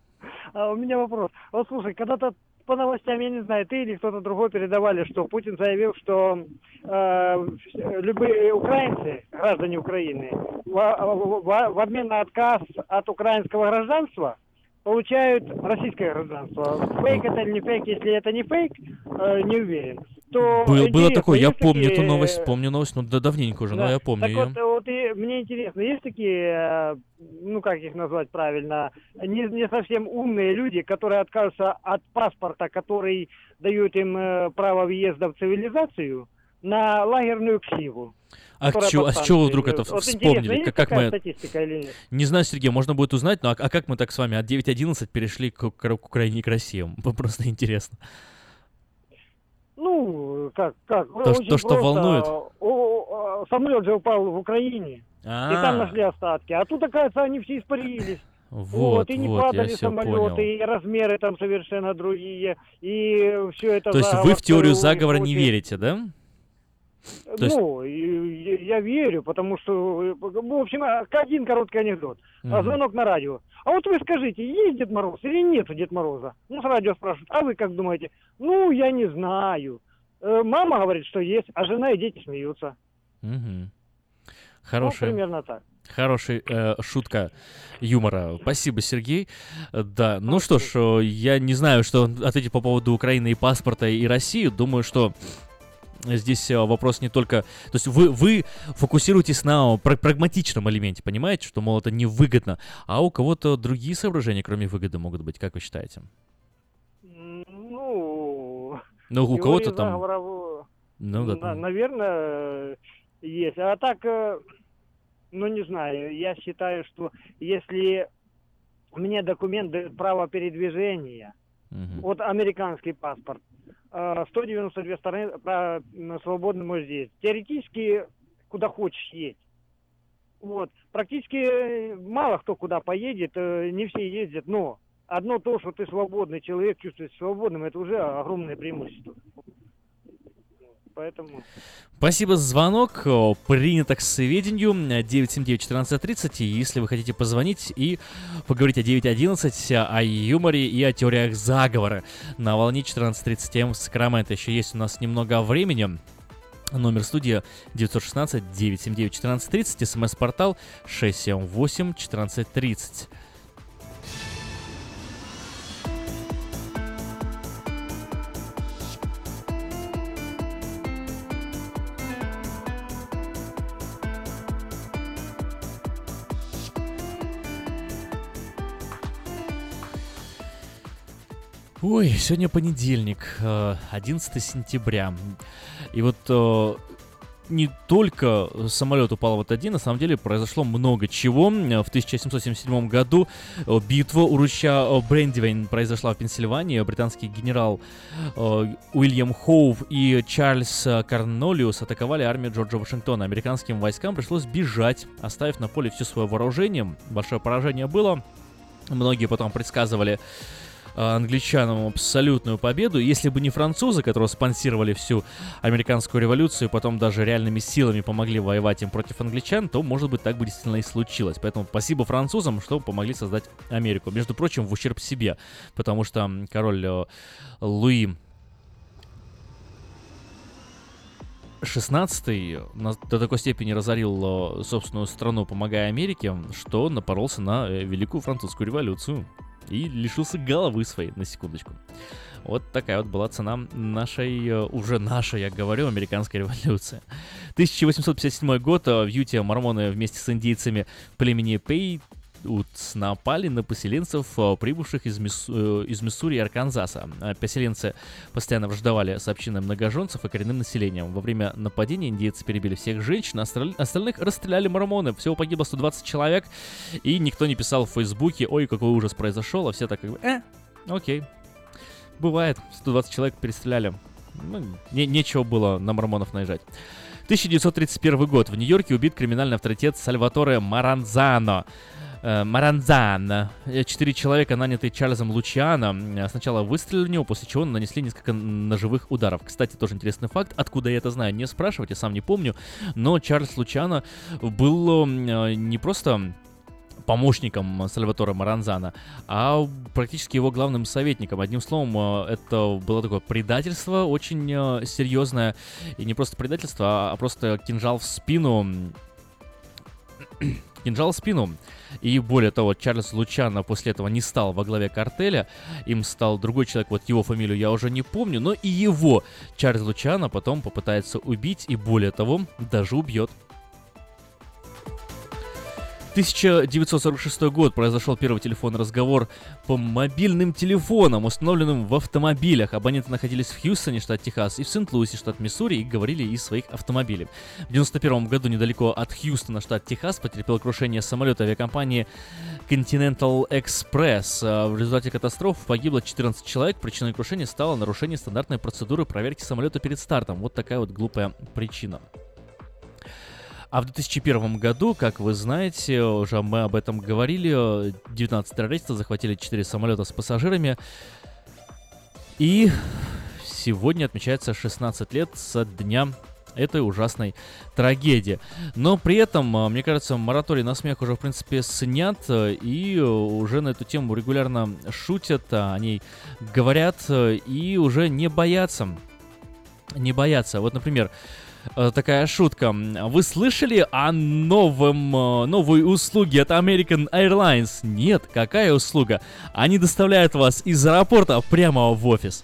А у меня вопрос. Вот слушай, когда-то по новостям, я не знаю, ты или кто-то другой передавали, что Путин заявил, что э, любые украинцы, граждане Украины, во- во- в обмен на отказ от украинского гражданства получают российское гражданство. Фейк это или не фейк, если это не фейк, э, не уверен. То Был- было такое, я помню эту такие, новость, помню новость, ну да давненько уже, но да. я помню Так ее. вот, вот и мне интересно, есть такие, э, ну как их назвать правильно, не, не совсем умные люди, которые откажутся от паспорта, который дает им э, право въезда в цивилизацию, на лагерную ксиву. А, которая чё- а с чего вдруг это. Вот вспомнили? Как- как мы- статистика или нет? Не знаю, Сергей, можно будет узнать, но а, а как мы так с вами от 9.11 перешли к, к, к Украине и к России? Просто интересно. Ну, как, как? То, очень что- что просто. волнует? О, самолет же упал в Украине, и А. там нашли остатки. А тут, оказывается, они все испарились. Вот, и не вот, падали самолеты, понял. и размеры там совершенно другие, и все это То есть вы в теорию заговора не верите, да? То есть- Ну, и- я верю, потому что, в общем, а, один короткий анекдот. Мгм. Звонок на радио. А вот вы скажите, есть Дед Мороз или нет Дед Мороза? Ну, с радио спрашивают, а вы как думаете? Ну, я не знаю. Э, Мама говорит, что есть, а жена и дети смеются. Ну, Хорошая, примерно так. хорошая э, шутка юмора. Спасибо, Сергей. Да, ну что ж, э, я не знаю, что ответить по поводу Украины и паспорта и России. Думаю, что здесь э, вопрос не только... То есть вы, вы фокусируетесь на пра- прагматичном элементе, понимаете, что, мол, это невыгодно, а у кого-то другие соображения, кроме выгоды, могут быть, как вы считаете? Ну, Ну, у кого-то там... заговоров, Ну да, там- наверное, есть. А так, э, ну не знаю, я считаю, что если мне документ дает право передвижения, вот американский паспорт, э, 192 стороны про- м, свободно можешь ездить. Теоретически куда хочешь едь. Вот. Практически э, мало кто куда поедет, э, не все ездят, но одно то, что ты свободный человек, чувствуешь свободным, это уже огромное преимущество. Поэтому... Спасибо за звонок. Принято к сведению. 979-1430. И Если вы хотите позвонить и поговорить о 9.11, о юморе и о теориях заговора на волне 14.30 М в Сакраменто. Еще есть у нас немного времени. Номер студии 916-979-1430. СМС-портал 678-1430. Ой, сегодня понедельник, э, 11 сентября. И вот э, не только самолет упал в этот день, на самом деле произошло много чего. В 1777 году э, битва у ручья э, Брендивейн произошла в Пенсильвании. Британский генерал э, Уильям Хоув и Чарльз э, Корнолиус атаковали армию Джорджа Вашингтона. Американским войскам пришлось бежать, оставив на поле все свое вооружение. Большое поражение было. Многие потом предсказывали э, англичанам абсолютную победу. Если бы не французы, которые спонсировали всю американскую революцию, потом даже реальными силами помогли воевать им против англичан, то, может быть, так бы действительно и случилось. Поэтому спасибо французам, что помогли создать Америку. Между прочим, в ущерб себе, потому что король э, Луи 16 на- до такой степени разорил э, собственную страну, помогая Америке, что напоролся на э, Великую Французскую революцию и лишился головы своей, на секундочку. Вот такая вот была цена нашей, э, уже нашей, я говорю, американской революции. 1857 год в Юте мормоны вместе с индейцами племени Пей Утс напали на поселенцев, э, прибывших из, Мисс... Э, из Миссури и Арканзаса. А поселенцы постоянно враждовали с общиной многоженцев и коренным населением. Во время нападения индейцы перебили всех женщин, а остальных расстреляли мормоны. Всего погибло 120 человек, и никто не писал в Фейсбуке, ой, какой ужас произошел, а все так как бы, э, окей. Бывает, 120 человек перестреляли. Ну, не, нечего было на мормонов наезжать. 1931 год. В Нью-Йорке убит криминальный авторитет Сальваторе Маранзано э, Маранзан. Э, четыре человека, нанятые Чарльзом Лучиано, э, сначала выстрелили в него, после чего нанесли несколько ножевых ударов. Кстати, тоже интересный факт, откуда я это знаю, не спрашивайте, сам не помню, но Чарльз Лучиано был э, не просто помощником Сальватора Маранзана, а практически его главным советником. Одним словом, это было такое предательство очень серьезное. И не просто предательство, а просто кинжал в спину. кинжал в спину и более того, Чарльз Лучано после этого не стал во главе картеля, им стал другой человек, вот его фамилию я уже не помню, но и его Чарльз Лучано потом попытается убить и более того, даже убьет. 1946 год произошел первый телефонный разговор по мобильным телефонам, установленным в автомобилях. Абоненты находились в Хьюстоне, штат Техас, и в Сент-Луисе, штат Миссури, и говорили из своих автомобилей. В 1991 году недалеко от Хьюстона, штат Техас, потерпел крушение самолета авиакомпании Continental Express. А в результате катастрофы погибло 14 человек. Причиной крушения стало нарушение стандартной процедуры проверки самолета перед стартом. Вот такая вот глупая причина. А в 2001 году, как вы знаете, уже мы об этом говорили, 19 террористов захватили 4 самолета с пассажирами. И сегодня отмечается 16 лет со дня этой ужасной трагедии. Но при этом, а, мне кажется, мораторий на смех уже, в принципе, снят, и уже на эту тему регулярно шутят, о ней говорят, и уже не боятся. Не боятся. Вот, например, такая шутка. Вы слышали о новом, э, новой услуге от American Airlines? Нет, какая услуга? Они доставляют вас из аэропорта прямо в офис.